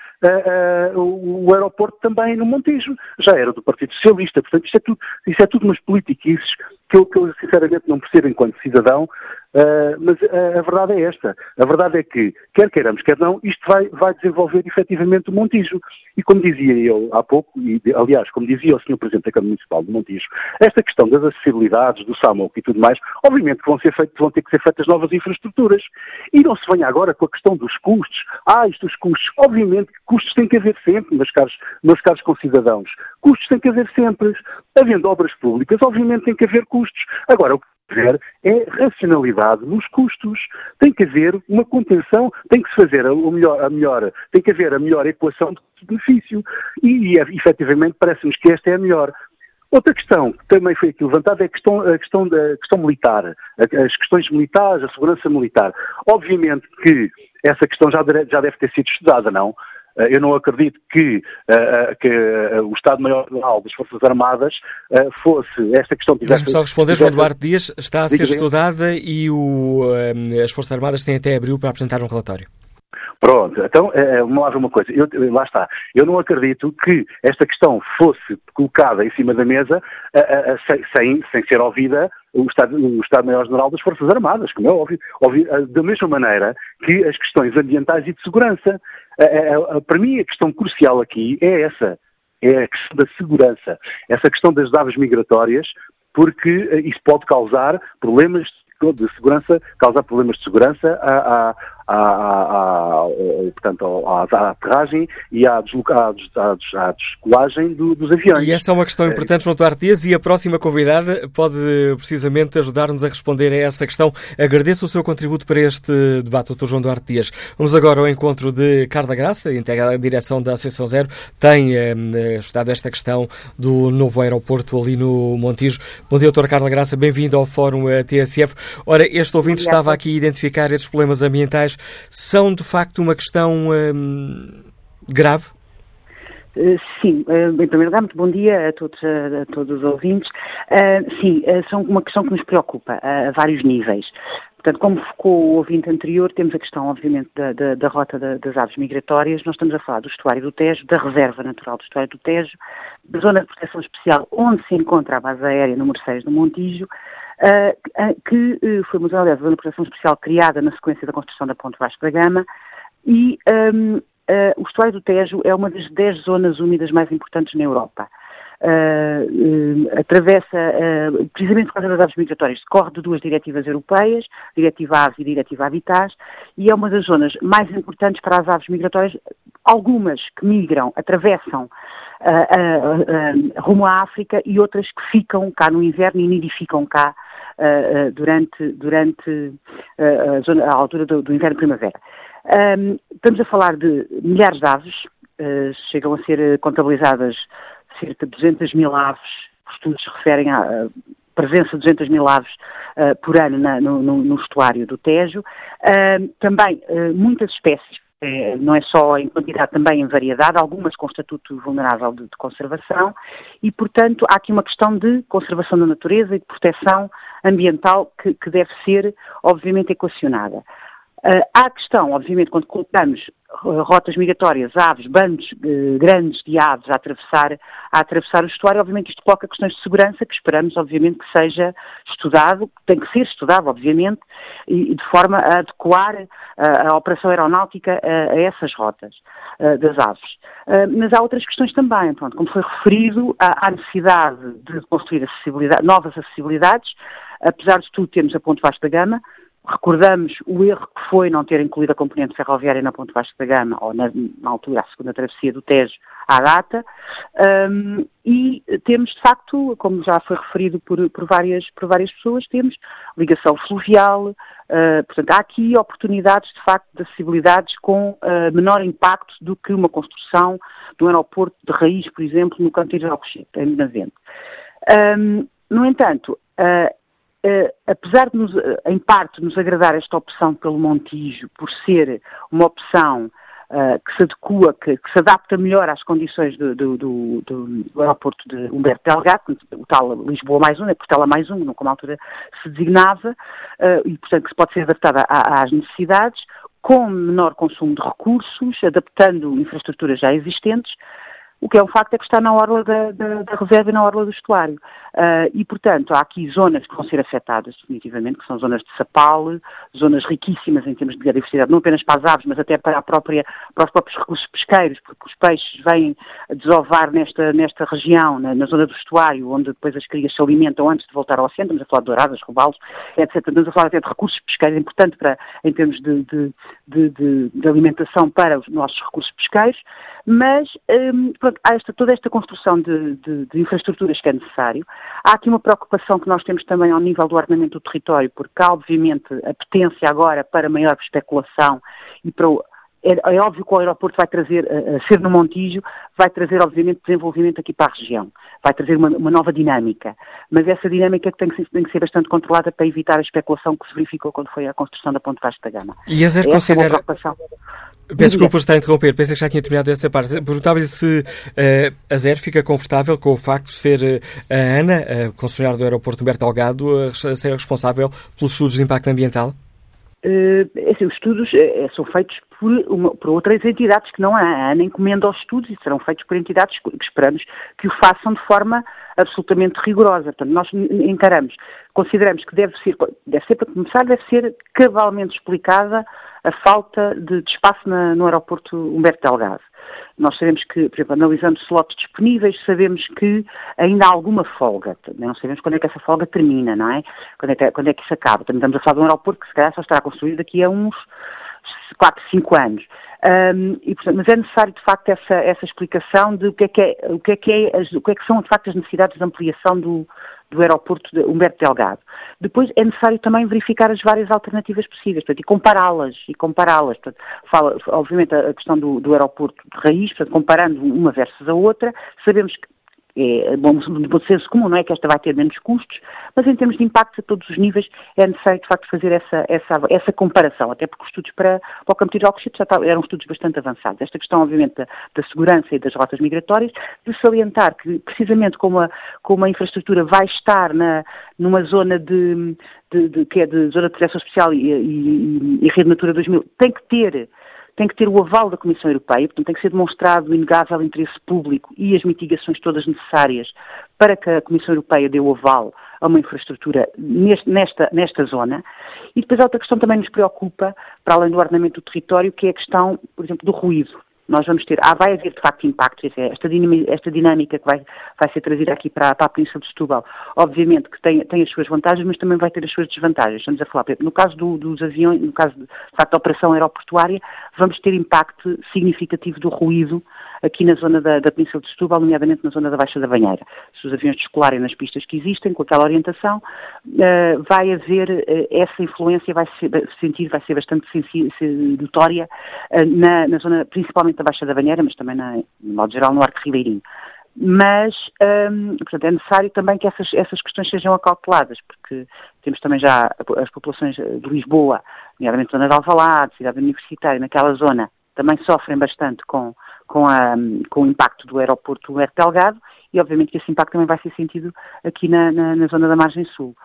uh, o, aeroporto também no Montijo. Já era do Partido Socialista. Portanto, isto é tudo, isto é tudo umas politiquices que eu, que eu sinceramente não percebo enquanto cidadão Uh, mas uh, a verdade é esta. A verdade é que, quer queiramos, quer não, isto vai, vai desenvolver efetivamente o Montijo. E como dizia eu há pouco, e aliás, como dizia o Sr. Presidente da Câmara Municipal de Montijo, esta questão das acessibilidades, do SAMOC e tudo mais, obviamente que vão, ser feito, vão ter que ser feitas novas infraestruturas. E não se venha agora com a questão dos custos. Ah, isto dos custos. Obviamente que custos tem que haver sempre, meus caros, meus caros concidadãos. Custos tem que haver sempre. Havendo obras públicas, obviamente tem que haver custos. Agora, o haver é racionalidade nos custos. Tem que haver uma contenção, tem que se fazer a melhor, a melhor tem que haver a melhor equação de benefício. E, e efetivamente parece-nos que esta é a melhor. Outra questão que também foi aqui levantada é a questão, a questão da a questão militar, as questões militares, a segurança militar. Obviamente que essa questão já, já deve ter sido estudada, não? Eh, eu não acredito que, uh, que uh, o Estado-Maior-General das Forças Armadas fosse esta questão... Deixe-me só responder, João Duarte Dias, está a ser estudada e o, as Forças Armadas têm até abril para apresentar um relatório. Pronto, então, vamos lá ver uma coisa. Eu, lá está. Eu não acredito que esta questão fosse colocada em cima da mesa sem, sem ser ouvida o Estado-Maior Estado General das Forças Armadas, como é óbvio, óbvio, da mesma maneira que as questões ambientais e de segurança. Para mim, a questão crucial aqui é essa, é a questão da segurança, essa questão das aves migratórias, porque isso pode causar problemas de segurança, causar problemas de segurança à, à, à, portanto, à, aterragem e à, desloca, à, descolagem do, dos aviões. E essa é uma questão importante, João Duarte Dias, e a próxima convidada pode precisamente ajudar-nos a responder a essa questão. Agradeço o seu contributo para este debate, Dr. João Duarte Dias. Vamos agora ao encontro de Carla Graça, integra a direção da Associação Zero, tem eh, estudado esta questão do novo aeroporto ali no Montijo. Bom dia, doutora Carla Graça, bem-vindo ao Fórum eh, TSF. Ora, este ouvinte estava aqui a identificar estes problemas ambientais são de facto uma questão hum, grave? Uh, sim, uh, em primeiro lugar, muito bom dia a todos, a, a todos os ouvintes. Sim, são uma questão que nos preocupa a, vários níveis. Portanto, como focou o ouvinte anterior, temos a questão, obviamente, da, da, da rota da, das aves migratórias. Nós estamos a falar do estuário do Tejo, da reserva natural do estuário do Tejo, da zona de proteção especial onde se encontra a base aérea número 6 do Montijo, que uh, foi uma zona de proteção especial criada na sequência da construção da Ponte Vasco da Gama e um, uh, o estuário do Tejo é uma das 10 zonas úmidas mais importantes na Europa. Uh, uh, atravessa, uh, precisamente por causa das aves migratórias, decorre de duas diretivas europeias, Diretiva Aves e Diretiva Habitats, e é uma das zonas mais importantes para as aves migratórias, algumas que migram, atravessam rumo à África e outras que ficam cá no inverno e nidificam cá durante, durante a, zona, a, altura do, do inverno e primavera. Um, estamos a falar de milhares de aves, chegam a ser contabilizadas cerca de 200 mil aves, os estudos referem à presença de 200 mil aves uh, por ano na, no, no, no, estuário do Tejo. Uh, também uh, muitas espécies, não é só em quantidade, também em variedade, algumas com estatuto vulnerável de, de, conservação, e, portanto, há aqui uma questão de conservação da natureza e de proteção ambiental que, que deve ser, obviamente, equacionada. Uh, há a questão, obviamente, quando colocamos rotas migratórias, aves, bandos uh, grandes de aves a atravessar, a atravessar o estuário, obviamente isto coloca questões de segurança que esperamos, obviamente, que seja estudado, tem que ser estudado, obviamente, e, de forma a adequar uh, a operação aeronáutica a, a essas rotas das aves. mas há outras questões também, pronto, como foi referido, há, necessidade de construir acessibilidade, novas acessibilidades, apesar de tudo temos a Ponte Vasta Gama, Recordamos o erro que foi não ter incluído a componente ferroviária na Ponte Vasco da Gama, ou na, na altura, a segunda travessia do Tejo, à data, um, e temos, de facto, como já foi referido por, por, várias, por várias pessoas, temos ligação fluvial, uh, portanto, há aqui oportunidades, de facto, de acessibilidades com uh, menor impacto do que uma construção de um aeroporto de raiz, por exemplo, no Canteiro de Alcochete, em Benavente. Um, no entanto, uh, Uh, apesar de, nos, uh, em parte, nos agradar esta opção pelo Montijo, por ser uma opção uh, que se adequa, que, que, se adapta melhor às condições do, do, do, do aeroporto de Humberto Delgado, o tal Lisboa mais um, é Portela mais um, como altura se designava, e portanto que pode ser adaptada às necessidades, com menor consumo de recursos, adaptando infraestruturas já existentes, o que é um facto é que está na orla da, da, da reserva e na orla do estuário. Uh, e, portanto, há aqui zonas que vão ser afetadas definitivamente, que são zonas de sapal, zonas riquíssimas em termos de biodiversidade, não apenas para as aves, mas até para, própria, para os próprios recursos pesqueiros, porque os peixes vêm desovar nesta, nesta região, na, na, zona do estuário, onde depois as crias se alimentam antes de voltar ao oceano, estamos a falar de douradas, robalos, etc. Estamos a falar até de recursos pesqueiros, é importante para, em termos de, de, de, de alimentação para os nossos recursos pesqueiros, mas um, há esta, toda esta construção de, de, de, infraestruturas que é necessário. Há aqui uma preocupação que nós temos também ao nível do ordenamento do território, porque há obviamente a potência agora para maior especulação e para o é, é, óbvio que o aeroporto vai trazer, a, a ser no Montijo, vai trazer, obviamente, desenvolvimento aqui para a região, vai trazer uma, uma nova dinâmica, mas essa dinâmica tem que, tem que, ser bastante controlada para evitar a especulação que se verificou quando foi a construção da Ponte Vasco da Gama. E a Zer considera... Peço desculpa por estar a interromper, pensei que já tinha terminado essa parte. Perguntava-lhe se uh, a Zer fica confortável com o facto de ser uh, a Ana, a concessionária do aeroporto Humberto Delgado, a ser responsável pelos estudos de impacto ambiental? Uh, assim, os estudos são feitos por, uma, por, outras entidades que não a ANA encomenda aos estudos e serão feitos por entidades que esperamos que o façam de forma absolutamente rigorosa. Portanto, nós encaramos, consideramos que deve ser, deve ser para começar, deve ser cabalmente explicada a falta de, de espaço na, no aeroporto Humberto Delgado. Nós sabemos que, por exemplo, analisando slots disponíveis, sabemos que ainda há alguma folga. Não sabemos quando é que essa folga termina, não é? Quando é que, quando é que isso acaba. Também estamos a falar de um aeroporto que se calhar só estará construído daqui a uns 4, 5 anos. Um, e, portanto, mas é necessário, de facto, essa, essa explicação de o que é que, é, o que, é, que é, o que é que são, de facto, as necessidades de ampliação do, do aeroporto de Humberto Delgado. Depois é necessário também verificar as várias alternativas possíveis, portanto, e compará-las, e compará-las. Fala, obviamente, a questão do, do aeroporto de raiz, portanto, comparando uma versus a outra, sabemos que é bom, bom senso comum, não é que esta vai ter menos custos, mas em termos de impacto a todos os níveis é necessário de facto fazer essa, essa, essa comparação, até porque os estudos para, para o Campo de Alcochete já eram estudos bastante avançados. Esta questão, obviamente, da, da, segurança e das rotas migratórias, de salientar que precisamente como a, como a infraestrutura vai estar na, numa zona de, de, de que é de zona de proteção especial e, e, e Rede Natura 2000, tem que ter tem que ter o aval da Comissão Europeia, portanto tem que ser demonstrado o inegável interesse público e as mitigações todas necessárias para que a Comissão Europeia dê o aval a uma infraestrutura neste, nesta, nesta zona. E depois outra questão que também nos preocupa, para além do ordenamento do território, que é a questão, por exemplo, do ruído. Nós vamos ter, ah, vai haver de facto impacto, esta dinâmica, esta dinâmica que vai, vai ser trazida aqui para, para a Península de Setúbal, obviamente que tem, tem as suas vantagens, mas também vai ter as suas desvantagens. Estamos a falar, no caso do, dos aviões, no caso de, de facto da operação aeroportuária, vamos ter impacto significativo do ruído aqui na zona da, da Península de Setúbal, nomeadamente na zona da Baixa da Banheira. Se os aviões descolarem nas pistas que existem, com aquela orientação, uh, vai haver uh, essa influência, vai ser, sentir, vai ser bastante notória uh, na, na, zona, principalmente da Baixa da Banheira, mas também, na, de modo geral, no Arco Ribeirinho. Mas, um, portanto, é necessário também que essas, essas questões sejam acauteladas, porque temos também já as populações de Lisboa, nomeadamente zona de Alvalade, cidade universitária, naquela zona, também sofrem bastante com, com, a, com o impacto do aeroporto do Delgado e obviamente que esse impacto também vai ser sentido aqui na, na, na zona da margem sul.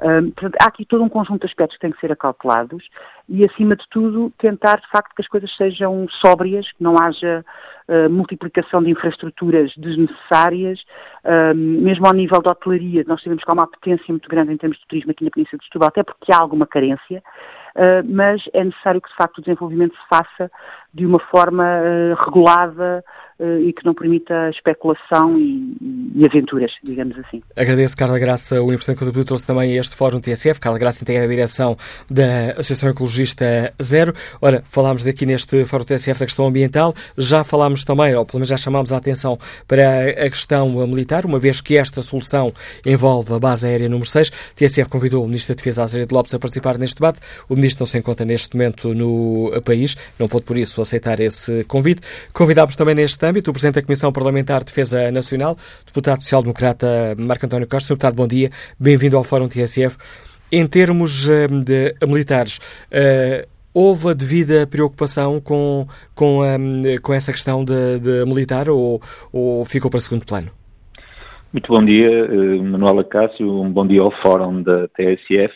Um, portanto, há aqui todo um conjunto de aspectos que têm que ser acautelados e, acima de tudo, tentar de facto que as coisas sejam sóbrias, que não haja uh, multiplicação de infraestruturas desnecessárias, uh, mesmo ao nível da hotelaria, nós sabemos que há uma potência muito grande em termos de turismo aqui na Península de Setúbal, até porque há alguma carência, uh, mas é necessário que de facto o desenvolvimento se faça de uma forma regulada, uh, e que não permita especulação e, e, aventuras, digamos assim. Agradeço, Carla Graça, o Universidade de Contributo trouxe também este Fórum TSF. Carla Graça integra a direção da Associação Ecologista Zero. Ora, falámos aqui neste Fórum TSF da questão ambiental, já falámos também, ou pelo menos já chamámos a atenção para a questão militar, uma vez que esta solução envolve a base aérea número 6. TSF convidou o Ministro da Defesa, Azevedo Lopes, a participar neste debate. O Ministro não se encontra neste momento no país, não pôde por isso aceitar esse convite. Convidámos também neste âmbito o Presidente da Comissão Parlamentar de Defesa Nacional, deputado social-democrata Marco António Costa. Sr. Deputado, bom dia. Bem-vindo ao Fórum TSF. Em termos eh, de militares, uh, houve a devida preocupação com, com, um, com essa questão de, de militar ou, ou, ficou para segundo plano? Muito bom dia, uh, Manuela Cássio. Um bom dia ao Fórum da TSF.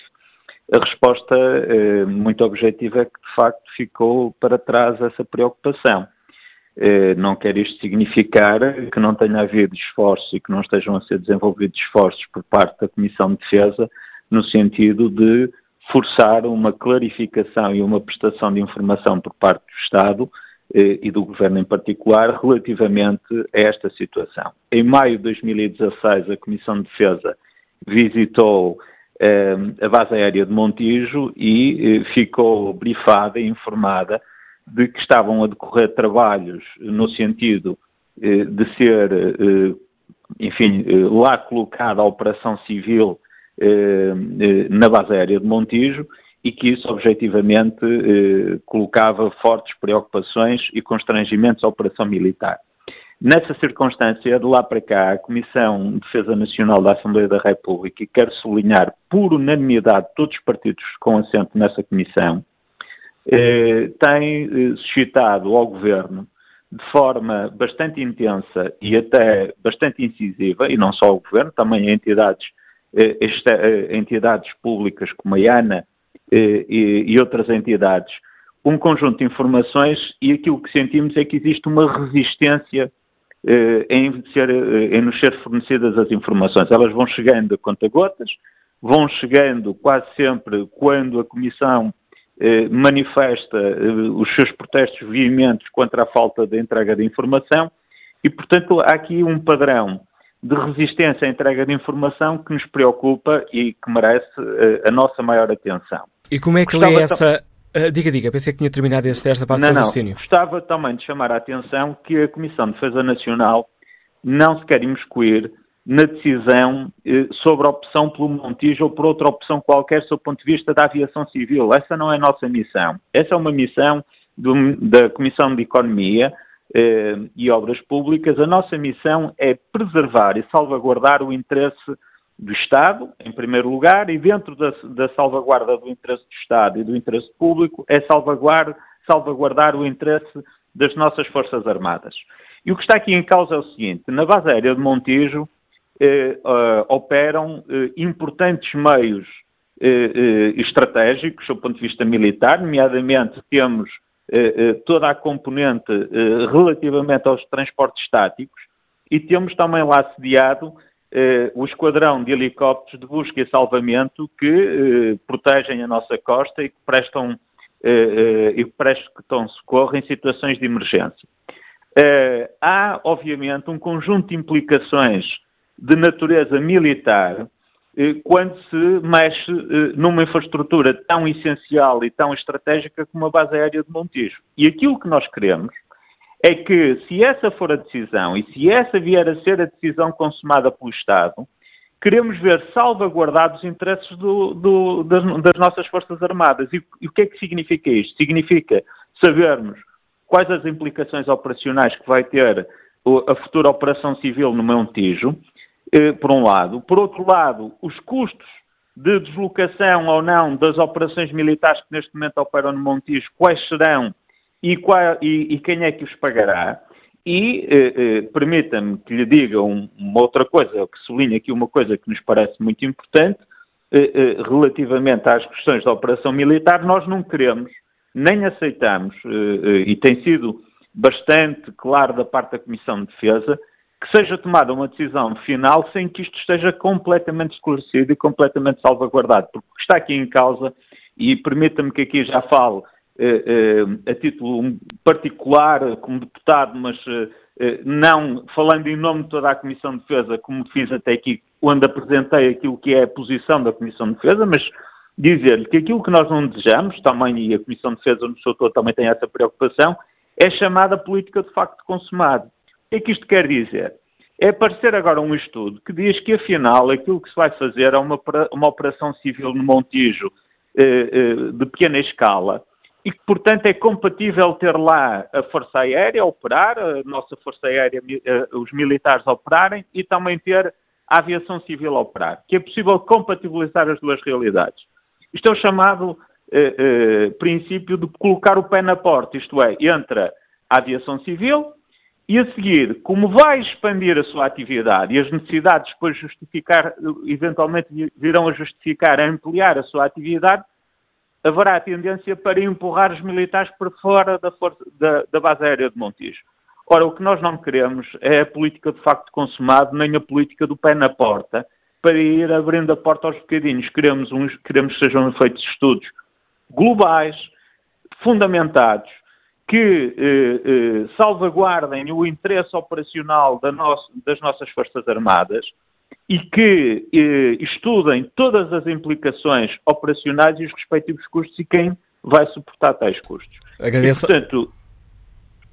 A resposta uh, muito objetiva é que, de facto, ficou para trás essa preocupação. Eh, não quer isto significar que não tenha havido esforços e que não estejam a ser desenvolvidos esforços por parte da Comissão de Defesa no sentido de forçar uma clarificação e uma prestação de informação por parte do Estado eh, e do Governo em particular relativamente a esta situação. Em maio de 2016, a Comissão de Defesa visitou eh, a base aérea de Montijo e ficou brifada e informada de que estavam a decorrer trabalhos no sentido eh, de ser, eh, enfim, eh, lá colocada a operação civil na base aérea de Montijo e que isso objetivamente colocava fortes preocupações e constrangimentos à operação militar. Nessa circunstância, de lá para cá, a Comissão de Defesa Nacional da Assembleia da República, e quero sublinhar por unanimidade todos os partidos com assento nessa comissão, eh, tem eh, suscitado ao Governo de forma bastante intensa e até bastante incisiva, e não só ao Governo, também entidades, eh, eh, entidades públicas como a IANA eh, e, outras entidades, um conjunto de informações e aquilo que sentimos é que existe uma resistência eh, em, ser, em nos ser fornecidas as informações. Elas vão chegando a conta-gotas, vão chegando quase sempre quando a Comissão eh, manifesta eh, os seus protestos veementos contra a falta de entrega de informação e, portanto, há aqui um padrão de resistência à entrega de informação que nos preocupa e que merece eh, a nossa maior atenção. E como é que lê essa... Uh, diga, diga, pensei que tinha terminado esta parte não, do raciocínio. Gostava também de chamar a atenção que a Comissão de Defesa Nacional não se quer imiscuir na decisão eh, sobre a opção pelo Montijo ou por outra opção qualquer, sob o ponto de vista da aviação civil. Essa não é a nossa missão. Essa é uma missão do, da Comissão de Economia eh, e Obras Públicas. A nossa missão é preservar e salvaguardar o interesse do Estado, em primeiro lugar, e dentro da, da salvaguarda do interesse do Estado e do interesse público, é salvaguardar, o interesse das nossas Forças Armadas. E o que está aqui em causa é o seguinte: na base aérea de Montijo, operam eh, importantes meios estratégicos, do ponto de vista militar, nomeadamente temos toda a componente relativamente aos transportes estáticos e temos também lá sediado o esquadrão de helicópteros de busca e salvamento que protegem a nossa costa e que prestam, e prestam socorro em situações de emergência. Há, obviamente, um conjunto de implicações de natureza militar uh, quando se mexe uh, numa infraestrutura tão essencial e tão estratégica como a base aérea de Montijo. E aquilo que nós queremos é que, se essa for a decisão e se essa vier a ser a decisão consumada pelo Estado, queremos ver salvaguardados os interesses do, do, das, das, nossas Forças Armadas. E, e o que é que significa isto? Significa sabermos quais as implicações operacionais que vai ter a futura operação civil no Montijo, eh, por um lado. Por outro lado, os custos de deslocação ou não das operações militares que neste momento operam no Montijo, quais serão e, qual, e, e quem é que os pagará. E eh, eh, permita-me que lhe diga um, uma outra coisa, que sublinhe aqui uma coisa que nos parece muito importante, eh, eh relativamente às questões da operação militar, nós não queremos nem aceitamos, eh, eh, e tem sido bastante claro da parte da Comissão de Defesa, que seja tomada uma decisão final sem que isto esteja completamente esclarecido e completamente salvaguardado, porque está aqui em causa, e permita-me que aqui já fale eh, a título particular como deputado, mas não falando em nome de toda a Comissão de Defesa, como fiz até aqui, onde apresentei aquilo que é a posição da Comissão de Defesa, mas dizer-lhe que aquilo que nós não desejamos, também, e a Comissão de Defesa no seu todo também tem essa preocupação, é chamada política de facto consumado. Que é que isto quer dizer? É aparecer agora um estudo que diz que, afinal, aquilo que se vai fazer é uma, uma operação civil no Montijo eh, eh, de pequena escala e que, portanto, é compatível ter lá a Força Aérea a operar, a nossa Força Aérea, eh, os militares a operarem e também ter a aviação civil a operar, que é possível compatibilizar as duas realidades. Isto é o chamado eh, eh, princípio de colocar o pé na porta, isto é, entra a aviação civil e a seguir, como vai expandir a sua atividade e as necessidades depois justificar, eventualmente virão a justificar, a ampliar a sua atividade, haverá tendência para empurrar os militares para fora da, força, da, da base aérea de Montijo. Ora, o que nós não queremos é a política de facto consumado, nem a política do pé na porta, para ir abrindo a porta aos bocadinhos. Queremos, uns, queremos que sejam feitos estudos globais, fundamentados, que eh, eh, salvaguardem o interesse operacional da nosso, das nossas Forças Armadas e que eh, estudem todas as implicações operacionais e os respectivos custos e quem vai suportar tais custos. Agradeço. E, portanto,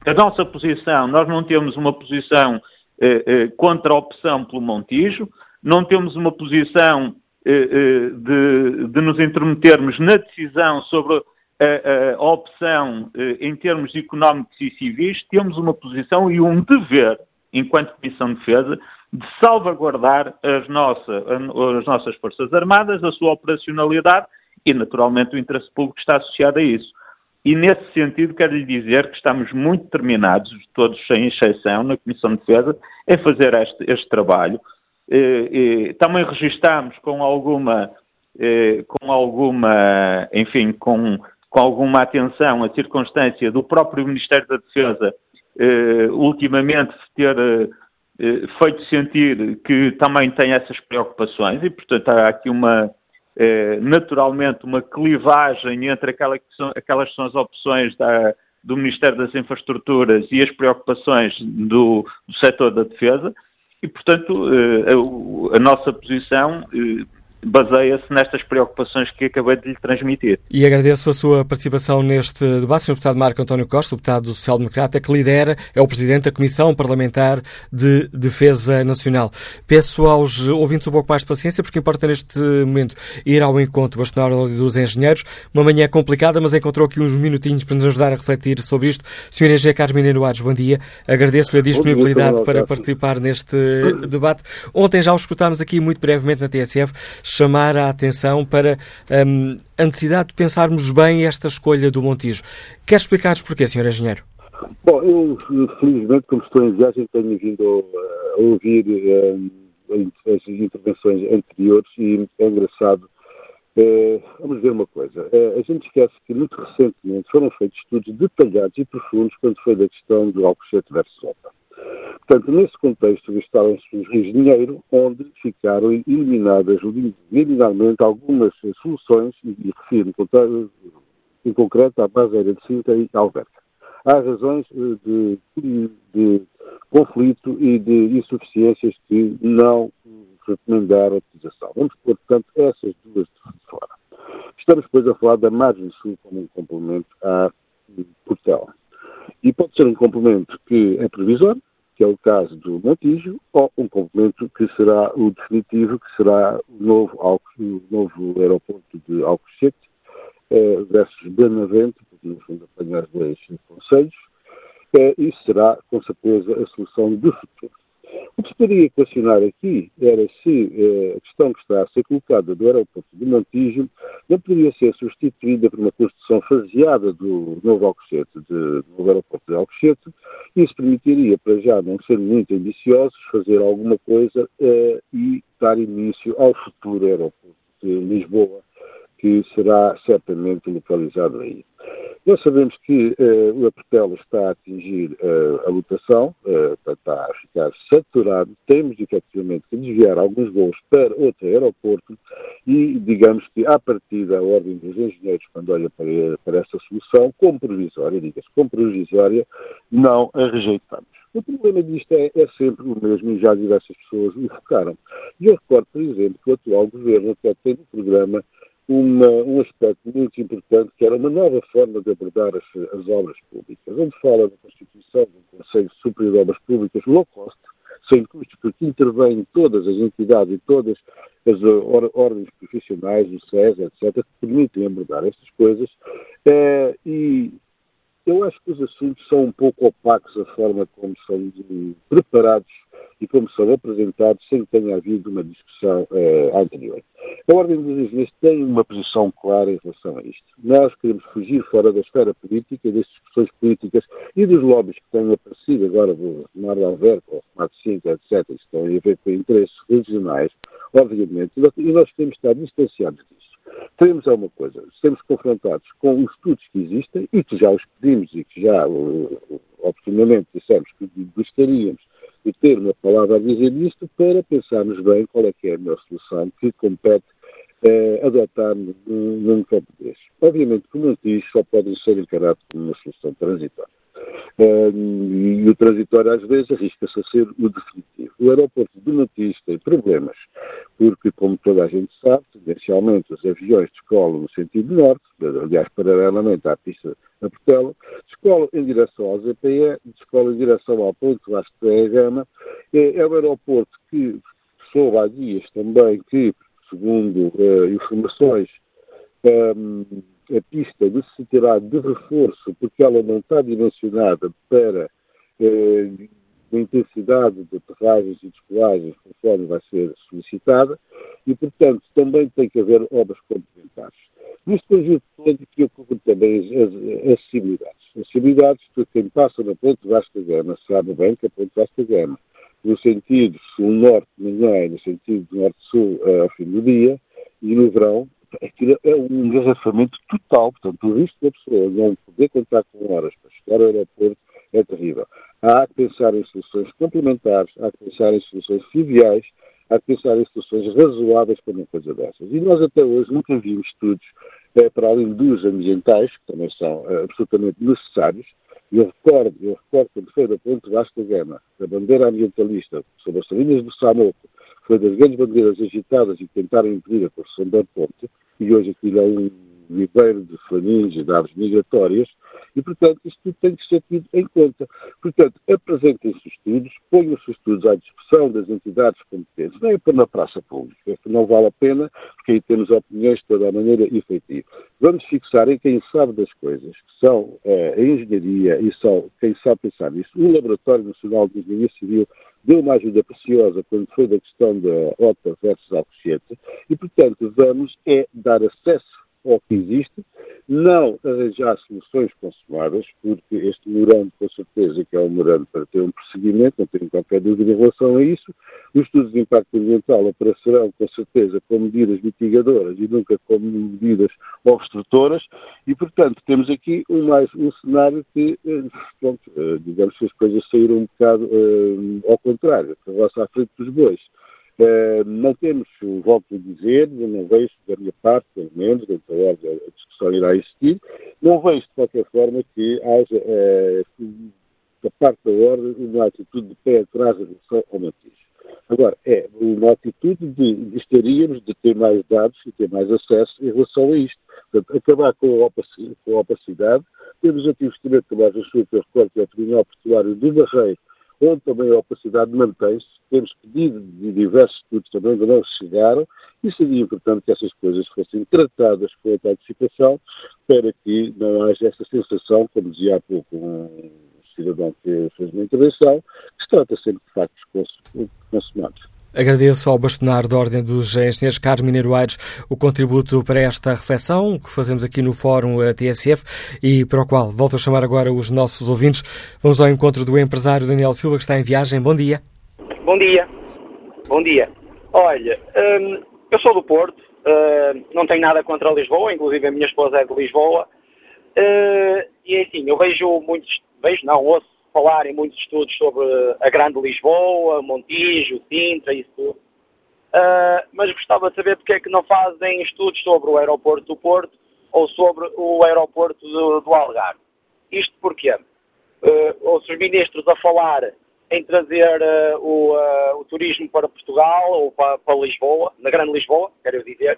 a nossa posição, nós não temos uma posição eh, eh, contra a opção pelo Montijo, não temos uma posição eh, de, de, nos intermetermos na decisão sobre a, a opção eh, em termos económicos e civis, temos uma posição e um dever, enquanto Comissão de Defesa, de salvaguardar as, nossa, as nossas Forças Armadas, a sua operacionalidade e, naturalmente, o interesse público está associado a isso. E, nesse sentido, quero lhe dizer que estamos muito determinados, todos sem exceção, na Comissão de Defesa, em fazer este, este trabalho eh, também registamos com alguma, eh, com alguma, enfim, com, com alguma atenção a circunstância do próprio Ministério da Defesa eh, ultimamente ter feito sentir que também tem essas preocupações e, portanto, há aqui uma, naturalmente, uma clivagem entre aquela que são, aquelas que são as opções da, do Ministério das Infraestruturas e as preocupações do, do setor da defesa. E, portanto, eh, a, nossa posição eh, baseia-se nestas preocupações que acabei de lhe transmitir. E agradeço a sua participação neste debate, Sr. Deputado Marco António Costa, deputado Social Democrata, que lidera, é o Presidente da Comissão Parlamentar de Defesa Nacional. Peço aos ouvintes um pouco mais de paciência, porque importa neste momento ir ao encontro bastonário dos engenheiros. Uma manhã complicada, mas encontrou aqui uns minutinhos para nos ajudar a refletir sobre isto. Sr. Engenheiro Carmine Noares, bom dia. Agradeço-lhe a disponibilidade para participar neste debate. Ontem já o escutámos aqui muito brevemente na TSF chamar a atenção para um, a necessidade de pensarmos bem esta escolha do Montijo. Quer explicar-nos porquê, Sr. Engenheiro? Bom, eu, felizmente, como estou em viagem, tenho vindo a ouvir um, as intervenções anteriores e é engraçado. Uh, vamos ver uma coisa. Uh, a gente esquece que muito recentemente foram feitos estudos detalhados e profundos quando foi da questão do Alcochete versus OPA. Portanto, nesse contexto, gastaram-se os rios de dinheiro, onde ficaram eliminadas liminarmente algumas soluções, e refiro em concreto à base aérea de Sintra e Alverca. há razões de, de, de conflito e de insuficiências que não recomendar a utilização. Vamos pôr, portanto, essas duas de fora. Estamos, depois, a falar da margem sul como um complemento à Portela. E pode ser um complemento que é previsório, que é o caso do Montijo, ou um complemento que será o definitivo, que será o novo, o novo aeroporto de Alcochete eh, versus Benavente, porque no fundo apanhar dois conselhos, eh, isso será, com certeza, a solução do futuro. O que poderia equacionar aqui era se eh, a questão que está a ser colocada do aeroporto de Montijo não poderia ser substituída por uma construção faseada do novo Alcochete, de, do aeroporto de Alcochete, isso permitiria, para já não ser muito ambiciosos, fazer alguma coisa eh, e dar início ao futuro aeroporto de Lisboa, que será certamente localizado aí. Nós sabemos que uh, o Apertelo está a atingir uh, a lotação, uh, está a ficar saturado, temos efetivamente que desviar alguns voos para outro aeroporto e digamos que à partida a ordem dos engenheiros, quando olha para, para essa solução, como provisória, diga-se, como provisória, não a rejeitamos. O problema disto é, é, sempre o mesmo e já diversas pessoas o focaram. E eu recordo, por exemplo, que o atual governo até tem um programa uma, um aspecto muito importante, que era uma nova forma de abordar as, as obras públicas, onde fala da constituição de um Conselho Superior de Obras Públicas low cost, sem custos, porque intervêm todas as entidades e todas as or, ordens profissionais, o SES, etc., que permitem abordar estas coisas. É, e eu acho que os assuntos são um pouco opacos a forma como são preparados e como são apresentados sem que tenha havido uma discussão eh, anterior. A Ordem dos Engenheiros tem uma posição clara em relação a isto. Nós queremos fugir fora da esfera política, das discussões políticas e dos lobbies que têm aparecido agora do Mar de Alverca, ou Smart 5, etc., que estão a ver com interesses regionais, obviamente, e nós queremos estar distanciados disso. Teremos alguma coisa, seremos confrontados com os estudos que existem e que já os pedimos e que já, oportunamente, dissemos que gostaríamos e ter uma palavra a dizer nisto para pensarmos bem qual é que é a melhor solução que compete eh, adotar num, num campo deste. Obviamente que muitos diz só podem ser encarados como uma solução transitória. E o transitório às vezes arrisca-se a ser o definitivo. O aeroporto de Montijo tem problemas, porque, como toda a gente sabe, tendencialmente os aviões descolam no sentido norte, aliás, paralelamente à pista da Portela, descolam em direção ao ZPE, descolam em direção ao ponto Vasco da Gama. É, é um aeroporto que soube há dias também que, segundo uh, informações, um, a pista necessitará de reforço porque ela não está dimensionada para uh, a intensidade de aterragens e descolagens conforme vai ser solicitada e, portanto, também tem que haver obras complementares. Neste conjunto todo, que ocupa também as, acessibilidades. Acessibilidades, que quem passa na Ponte Vasca Gama sabe bem que a Ponte Vasca Gama, no sentido sul-norte de manhã e no sentido norte-sul eh, ao fim do dia, e no verão, aquilo é um engarrafamento total. Portanto, o risco da pessoa não poder contar com horas para chegar ao aeroporto é terrível. Há que pensar em soluções complementares, há que pensar em soluções triviais, há que pensar em soluções razoáveis para uma coisa dessas. E nós até hoje nunca vimos estudos eh, para além dos ambientais, que também são eh, absolutamente necessários. Eu recordo, eu recordo quando foi da Ponte Vasco Gama, a bandeira ambientalista sobre as salinas do Samoco, foi das grandes bandeiras agitadas e tentaram impedir a construção da ponte, e hoje aquilo é um viveiro de flamingos e de aves migratórias, e, portanto, isto tudo tem que ser tido em conta. Portanto, apresentem-se estudos, ponham-se estudos à discussão das entidades competentes, não é para na praça pública, não vale a pena, porque aí temos opiniões de toda a maneira efetiva. Vamos fixar em quem sabe das coisas, que são é, a engenharia e são quem sabe pensar nisso. O Laboratório Nacional de Engenharia Civil deu uma ajuda preciosa quando foi da questão da OTA versus Alcochete, e, portanto, vamos é dar acesso ao que existe, não arranjar soluções consumadas, porque este memorando, com certeza, que é um memorando para ter um prosseguimento, não tenho qualquer dúvida em relação a isso. Os estudos de impacto ambiental aparecerão, com certeza, com medidas mitigadoras e nunca como medidas obstrutoras, e, portanto, temos aqui um, mais um cenário que, eh, pronto, eh, digamos que as coisas saíram um bocado uh, ao contrário, a à frente dos bois. Uh, não temos, volto a dizer, não vejo da minha parte, pelo menos, dentro da ordem a discussão irá existir, não vejo de qualquer forma que haja uh, da parte da ordem uma atitude de pé atrás em relação ao Montijo. Agora, é uma atitude de gostaríamos de ter mais dados e ter mais acesso em relação a isto. Portanto, acabar com a opacidade, temos aqui o investimento que mais assunto, eu recordo que é o Tribunal Portuário do Barreiro, onde também a opacidade mantém-se. Temos pedido de diversos estudos também, mas não chegaram, e seria importante que essas coisas fossem tratadas com a antecipação, para que não haja essa sensação, como dizia há pouco um cidadão que fez uma intervenção, que se trata sempre de factos consumados. Agradeço ao bastonar da Ordem dos Engenheiros Carlos Mineiro Aires o contributo para esta reflexão que fazemos aqui no Fórum TSF e para o qual volto a chamar agora os nossos ouvintes. Vamos ao encontro do empresário Daniel Silva, que está em viagem. Bom dia. Bom dia. Bom dia. Olha, hum, eu sou do Porto, hum, não tenho nada contra Lisboa, inclusive a minha esposa é de Lisboa. Hum, e é assim, eu vejo muitos, vejo não, ouço falar em muitos estudos sobre a Grande Lisboa, Montijo, Sintra, isso tudo. Uh, mas gostava de saber porque é que não fazem estudos sobre o aeroporto do Porto ou sobre o aeroporto do, do Algarve. Isto porquê? Uh, ouço os ministros a falar em trazer uh, o, uh, o, turismo para Portugal ou para, para, Lisboa, na Grande Lisboa, quero dizer,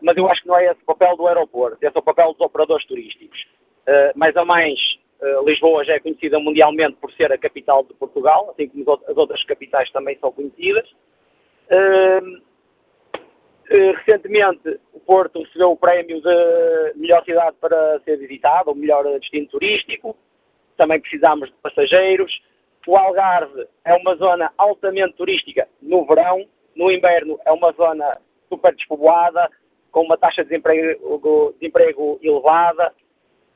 mas eu acho que não é esse o papel do aeroporto, esse é o papel dos operadores turísticos. mais a mais, Lisboa já é conhecida mundialmente por ser a capital de Portugal, assim como as outras capitais também são conhecidas. Uh, recentemente, o Porto recebeu o prémio de melhor cidade para ser visitada, ou melhor destino turístico. Também precisamos de passageiros. O Algarve é uma zona altamente turística no verão. No inverno é uma zona super despovoada, com uma taxa de desemprego, de desemprego elevada.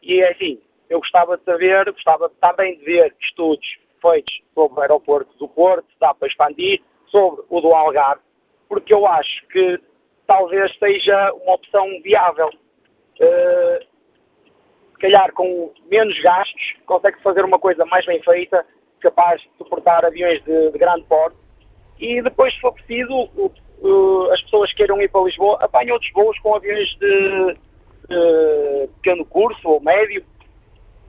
E, assim, eu gostava de saber, gostava também de ver estudos feitos sobre o aeroporto do Porto, dá para expandir, sobre o do Algarve, porque eu acho que talvez seja uma opção viável. Uh, se calhar com menos gastos, consegue fazer uma coisa mais bem feita, capaz de suportar aviões de, de grande porte, e depois, se for preciso, as pessoas que queiram ir para Lisboa apanham outros voos com aviões de, pequeno curso ou médio,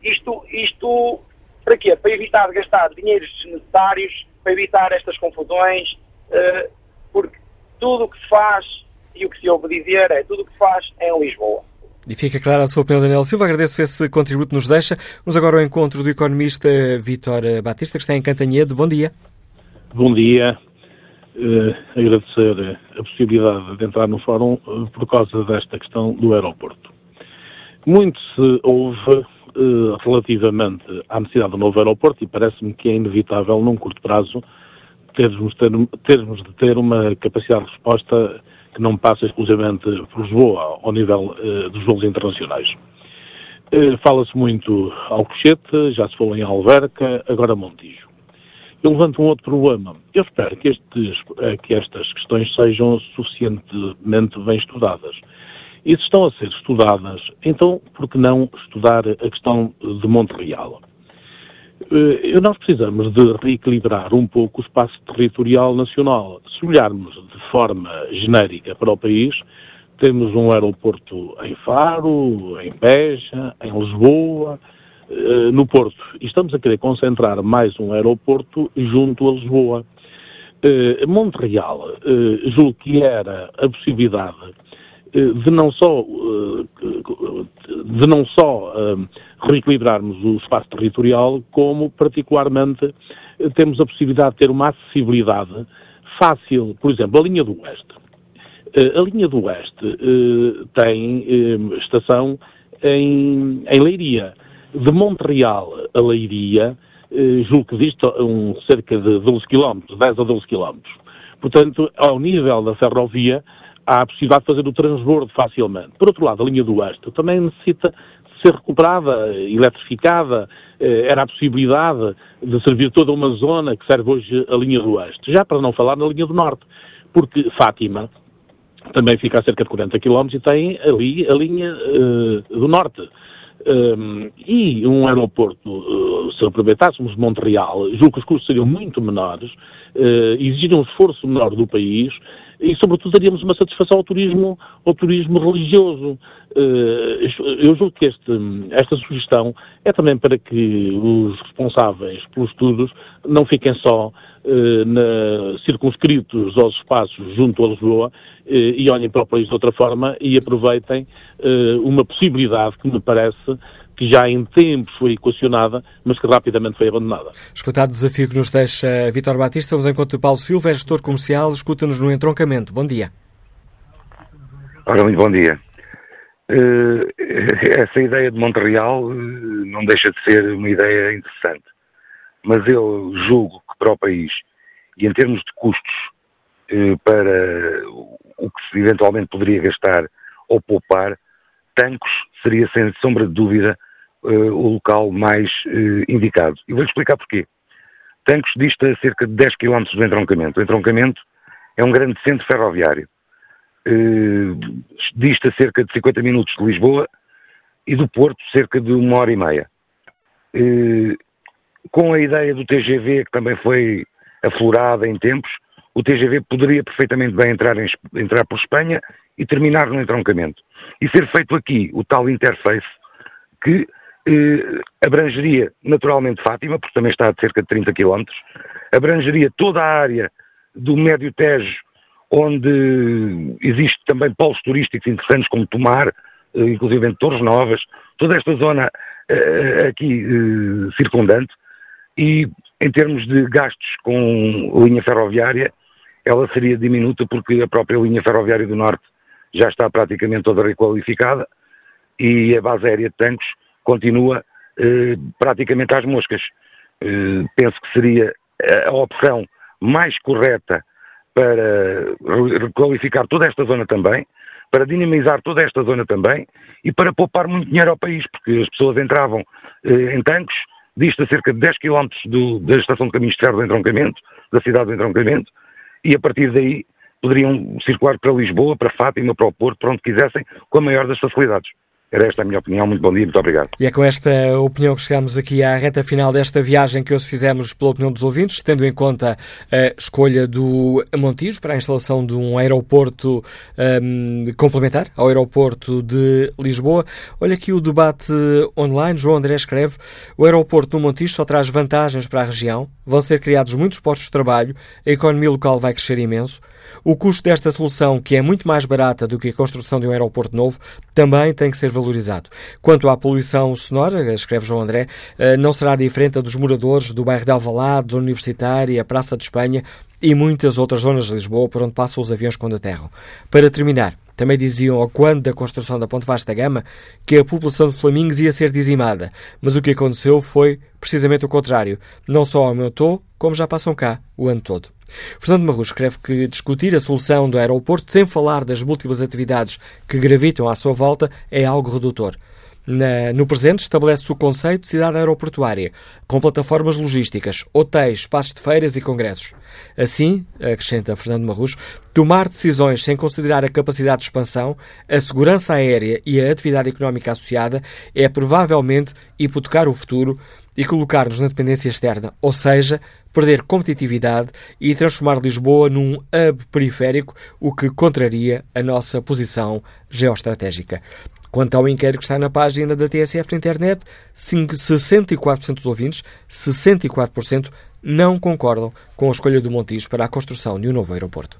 isto, isto para quê? Para evitar gastar dinheiros desnecessários, para evitar estas confusões, uh, porque tudo o que se faz e o que se ouve dizer é tudo o que se faz é em Lisboa. E fica clara a sua opinião, Daniel Silva. Agradeço esse contributo que nos deixa. Vamos agora ao encontro do economista Vítor Batista, que está em Cantanhedo. Bom dia. Bom dia. Uh, agradecer a possibilidade de entrar no fórum uh, por causa desta questão do aeroporto. Muito se ouve eh, relativamente à necessidade do novo aeroporto, e parece-me que é inevitável, num curto prazo, termos, ter, termos de ter uma capacidade de resposta que não passa exclusivamente por Lisboa, ao nível uh, dos voos internacionais. Uh, Fala-se muito Alcochete, já se falou em Alverca, agora Montijo. Eu levanto um outro problema. Eu espero que, estes, que estas questões sejam suficientemente bem estudadas. E se estão a ser estudadas, então por que não estudar a questão de Montreal? Eh, nós precisamos de reequilibrar um pouco o espaço territorial nacional. Se olharmos de forma genérica para o país, temos um aeroporto em Faro, em Beja, em Lisboa, eh, no Porto. E estamos a querer concentrar mais um aeroporto junto a Lisboa. Eh, Montreal, julgo que era a possibilidade de não só, eh, de não só eh, reequilibrarmos o espaço territorial, como particularmente temos a possibilidade de ter uma acessibilidade fácil. Por exemplo, a linha do Oeste. A linha do Oeste tem estação em, em Leiria. De Montreal a Leiria, julgo que disto um, cerca de 12 km, 10 a 12 km. Portanto, ao nível da ferrovia, há a possibilidade de fazer o transbordo facilmente. Por outro lado, a linha do Oeste também necessita ser recuperada, eletrificada, eh, era a possibilidade de servir toda uma zona que serve hoje a linha do Oeste. Já para não falar na linha do Norte, porque Fátima também fica a cerca de 40 km e tem ali a linha uh, do Norte. Um, e um aeroporto, uh, se aproveitássemos Montreal, julgo que os custos seriam muito menores, uh, um esforço menor do país e, sobretudo, daríamos uma satisfação ao turismo, ao turismo religioso. Uh, eu julgo que este, esta sugestão é também para que os responsáveis pelos estudos não fiquem só eh, na, circunscritos aos espaços junto a Lisboa eh, e olhem para o país de outra forma e aproveitem eh, uma possibilidade que me parece que já em tempos foi equacionada, mas que rapidamente foi abandonada. Escutado o desafio que nos deixa Vitor Batista, vamos encontro de Paulo Silva, é gestor comercial, escuta-nos no entroncamento. Bom dia. Ora, muito bom dia. Uh, essa ideia de Montreal uh, não deixa de ser uma ideia interessante, mas eu julgo para o país e em termos de custos eh, para o que se eventualmente poderia gastar ou poupar, Tancos seria sem sombra de dúvida eh, o local mais eh, indicado. E vou-lhe explicar porquê. Tancos dista cerca de 10 km do entroncamento. O entroncamento é um grande centro ferroviário. dista cerca de 50 minutos de Lisboa e do Porto cerca de uma hora e meia com a ideia do TGV, que também foi aflorada em tempos, o TGV poderia perfeitamente bem entrar, em, entrar por Espanha e terminar no entroncamento. E ser feito aqui o tal interface que eh, abrangeria naturalmente Fátima, porque também está a cerca de 30 km, abrangeria toda a área do Médio Tejo, onde existe também polos turísticos interessantes como Tomar, eh, inclusive Torres Novas, toda esta zona eh, aqui eh, circundante, e em termos de gastos com linha ferroviária, ela seria diminuta porque a própria linha ferroviária do Norte já está praticamente toda requalificada e a base aérea de Tancos continua eh, praticamente às moscas. Eh, penso que seria a opção mais correta para requalificar toda esta zona também, para dinamizar toda esta zona também e para poupar muito dinheiro ao país, porque as pessoas entravam eh, em Tancos dista cerca de 10 km do, da estação de caminhos de ferro do entroncamento, da cidade do entroncamento, e a partir daí poderiam circular para Lisboa, para Fátima, para o Porto, para onde quisessem, com a maior das facilidades. Era esta a minha opinião. Muito bom dia, muito obrigado. E é com esta opinião que chegamos aqui à reta final desta viagem que hoje fizemos pela opinião dos ouvintes, tendo em conta a escolha do Montijo para a instalação de um aeroporto um, complementar ao aeroporto de Lisboa. Olha aqui o debate online. João André escreve: o aeroporto do Montijo só traz vantagens para a região, vão ser criados muitos postos de trabalho, a economia local vai crescer imenso. O custo desta solução, que é muito mais barata do que a construção de um aeroporto novo, também tem que ser valorizado. Quanto à poluição sonora, escreve João André, eh, não será diferente a dos moradores do bairro de Alvalade, Zona Universitária, Praça de Espanha e muitas outras zonas de Lisboa por onde passam os aviões quando aterram. Para terminar, também diziam ao quando da construção da Ponte Vasta Gama que a população de Flamingos ia ser dizimada, mas o que aconteceu foi precisamente o contrário. Não só aumentou, como já passam cá o ano todo. Fernando Marrus escreve que discutir a solução do aeroporto sem falar das múltiplas atividades que gravitam à sua volta é algo redutor. Na, no presente, estabelece-se o conceito de cidade aeroportuária, com plataformas logísticas, hotéis, espaços de feiras e congressos. Assim, acrescenta Fernando Marrus, tomar decisões sem considerar a capacidade de expansão, a segurança aérea e a atividade económica associada é provavelmente hipotecar o futuro e colocar-nos na dependência externa, ou seja, perder competitividade e transformar Lisboa num hub periférico, o que contraria a nossa posição geoestratégica. Quanto ao inquérito que está na página da TSF na internet, 64% dos ouvintes, 64%, não concordam com a escolha do Montijo para a construção de um novo aeroporto.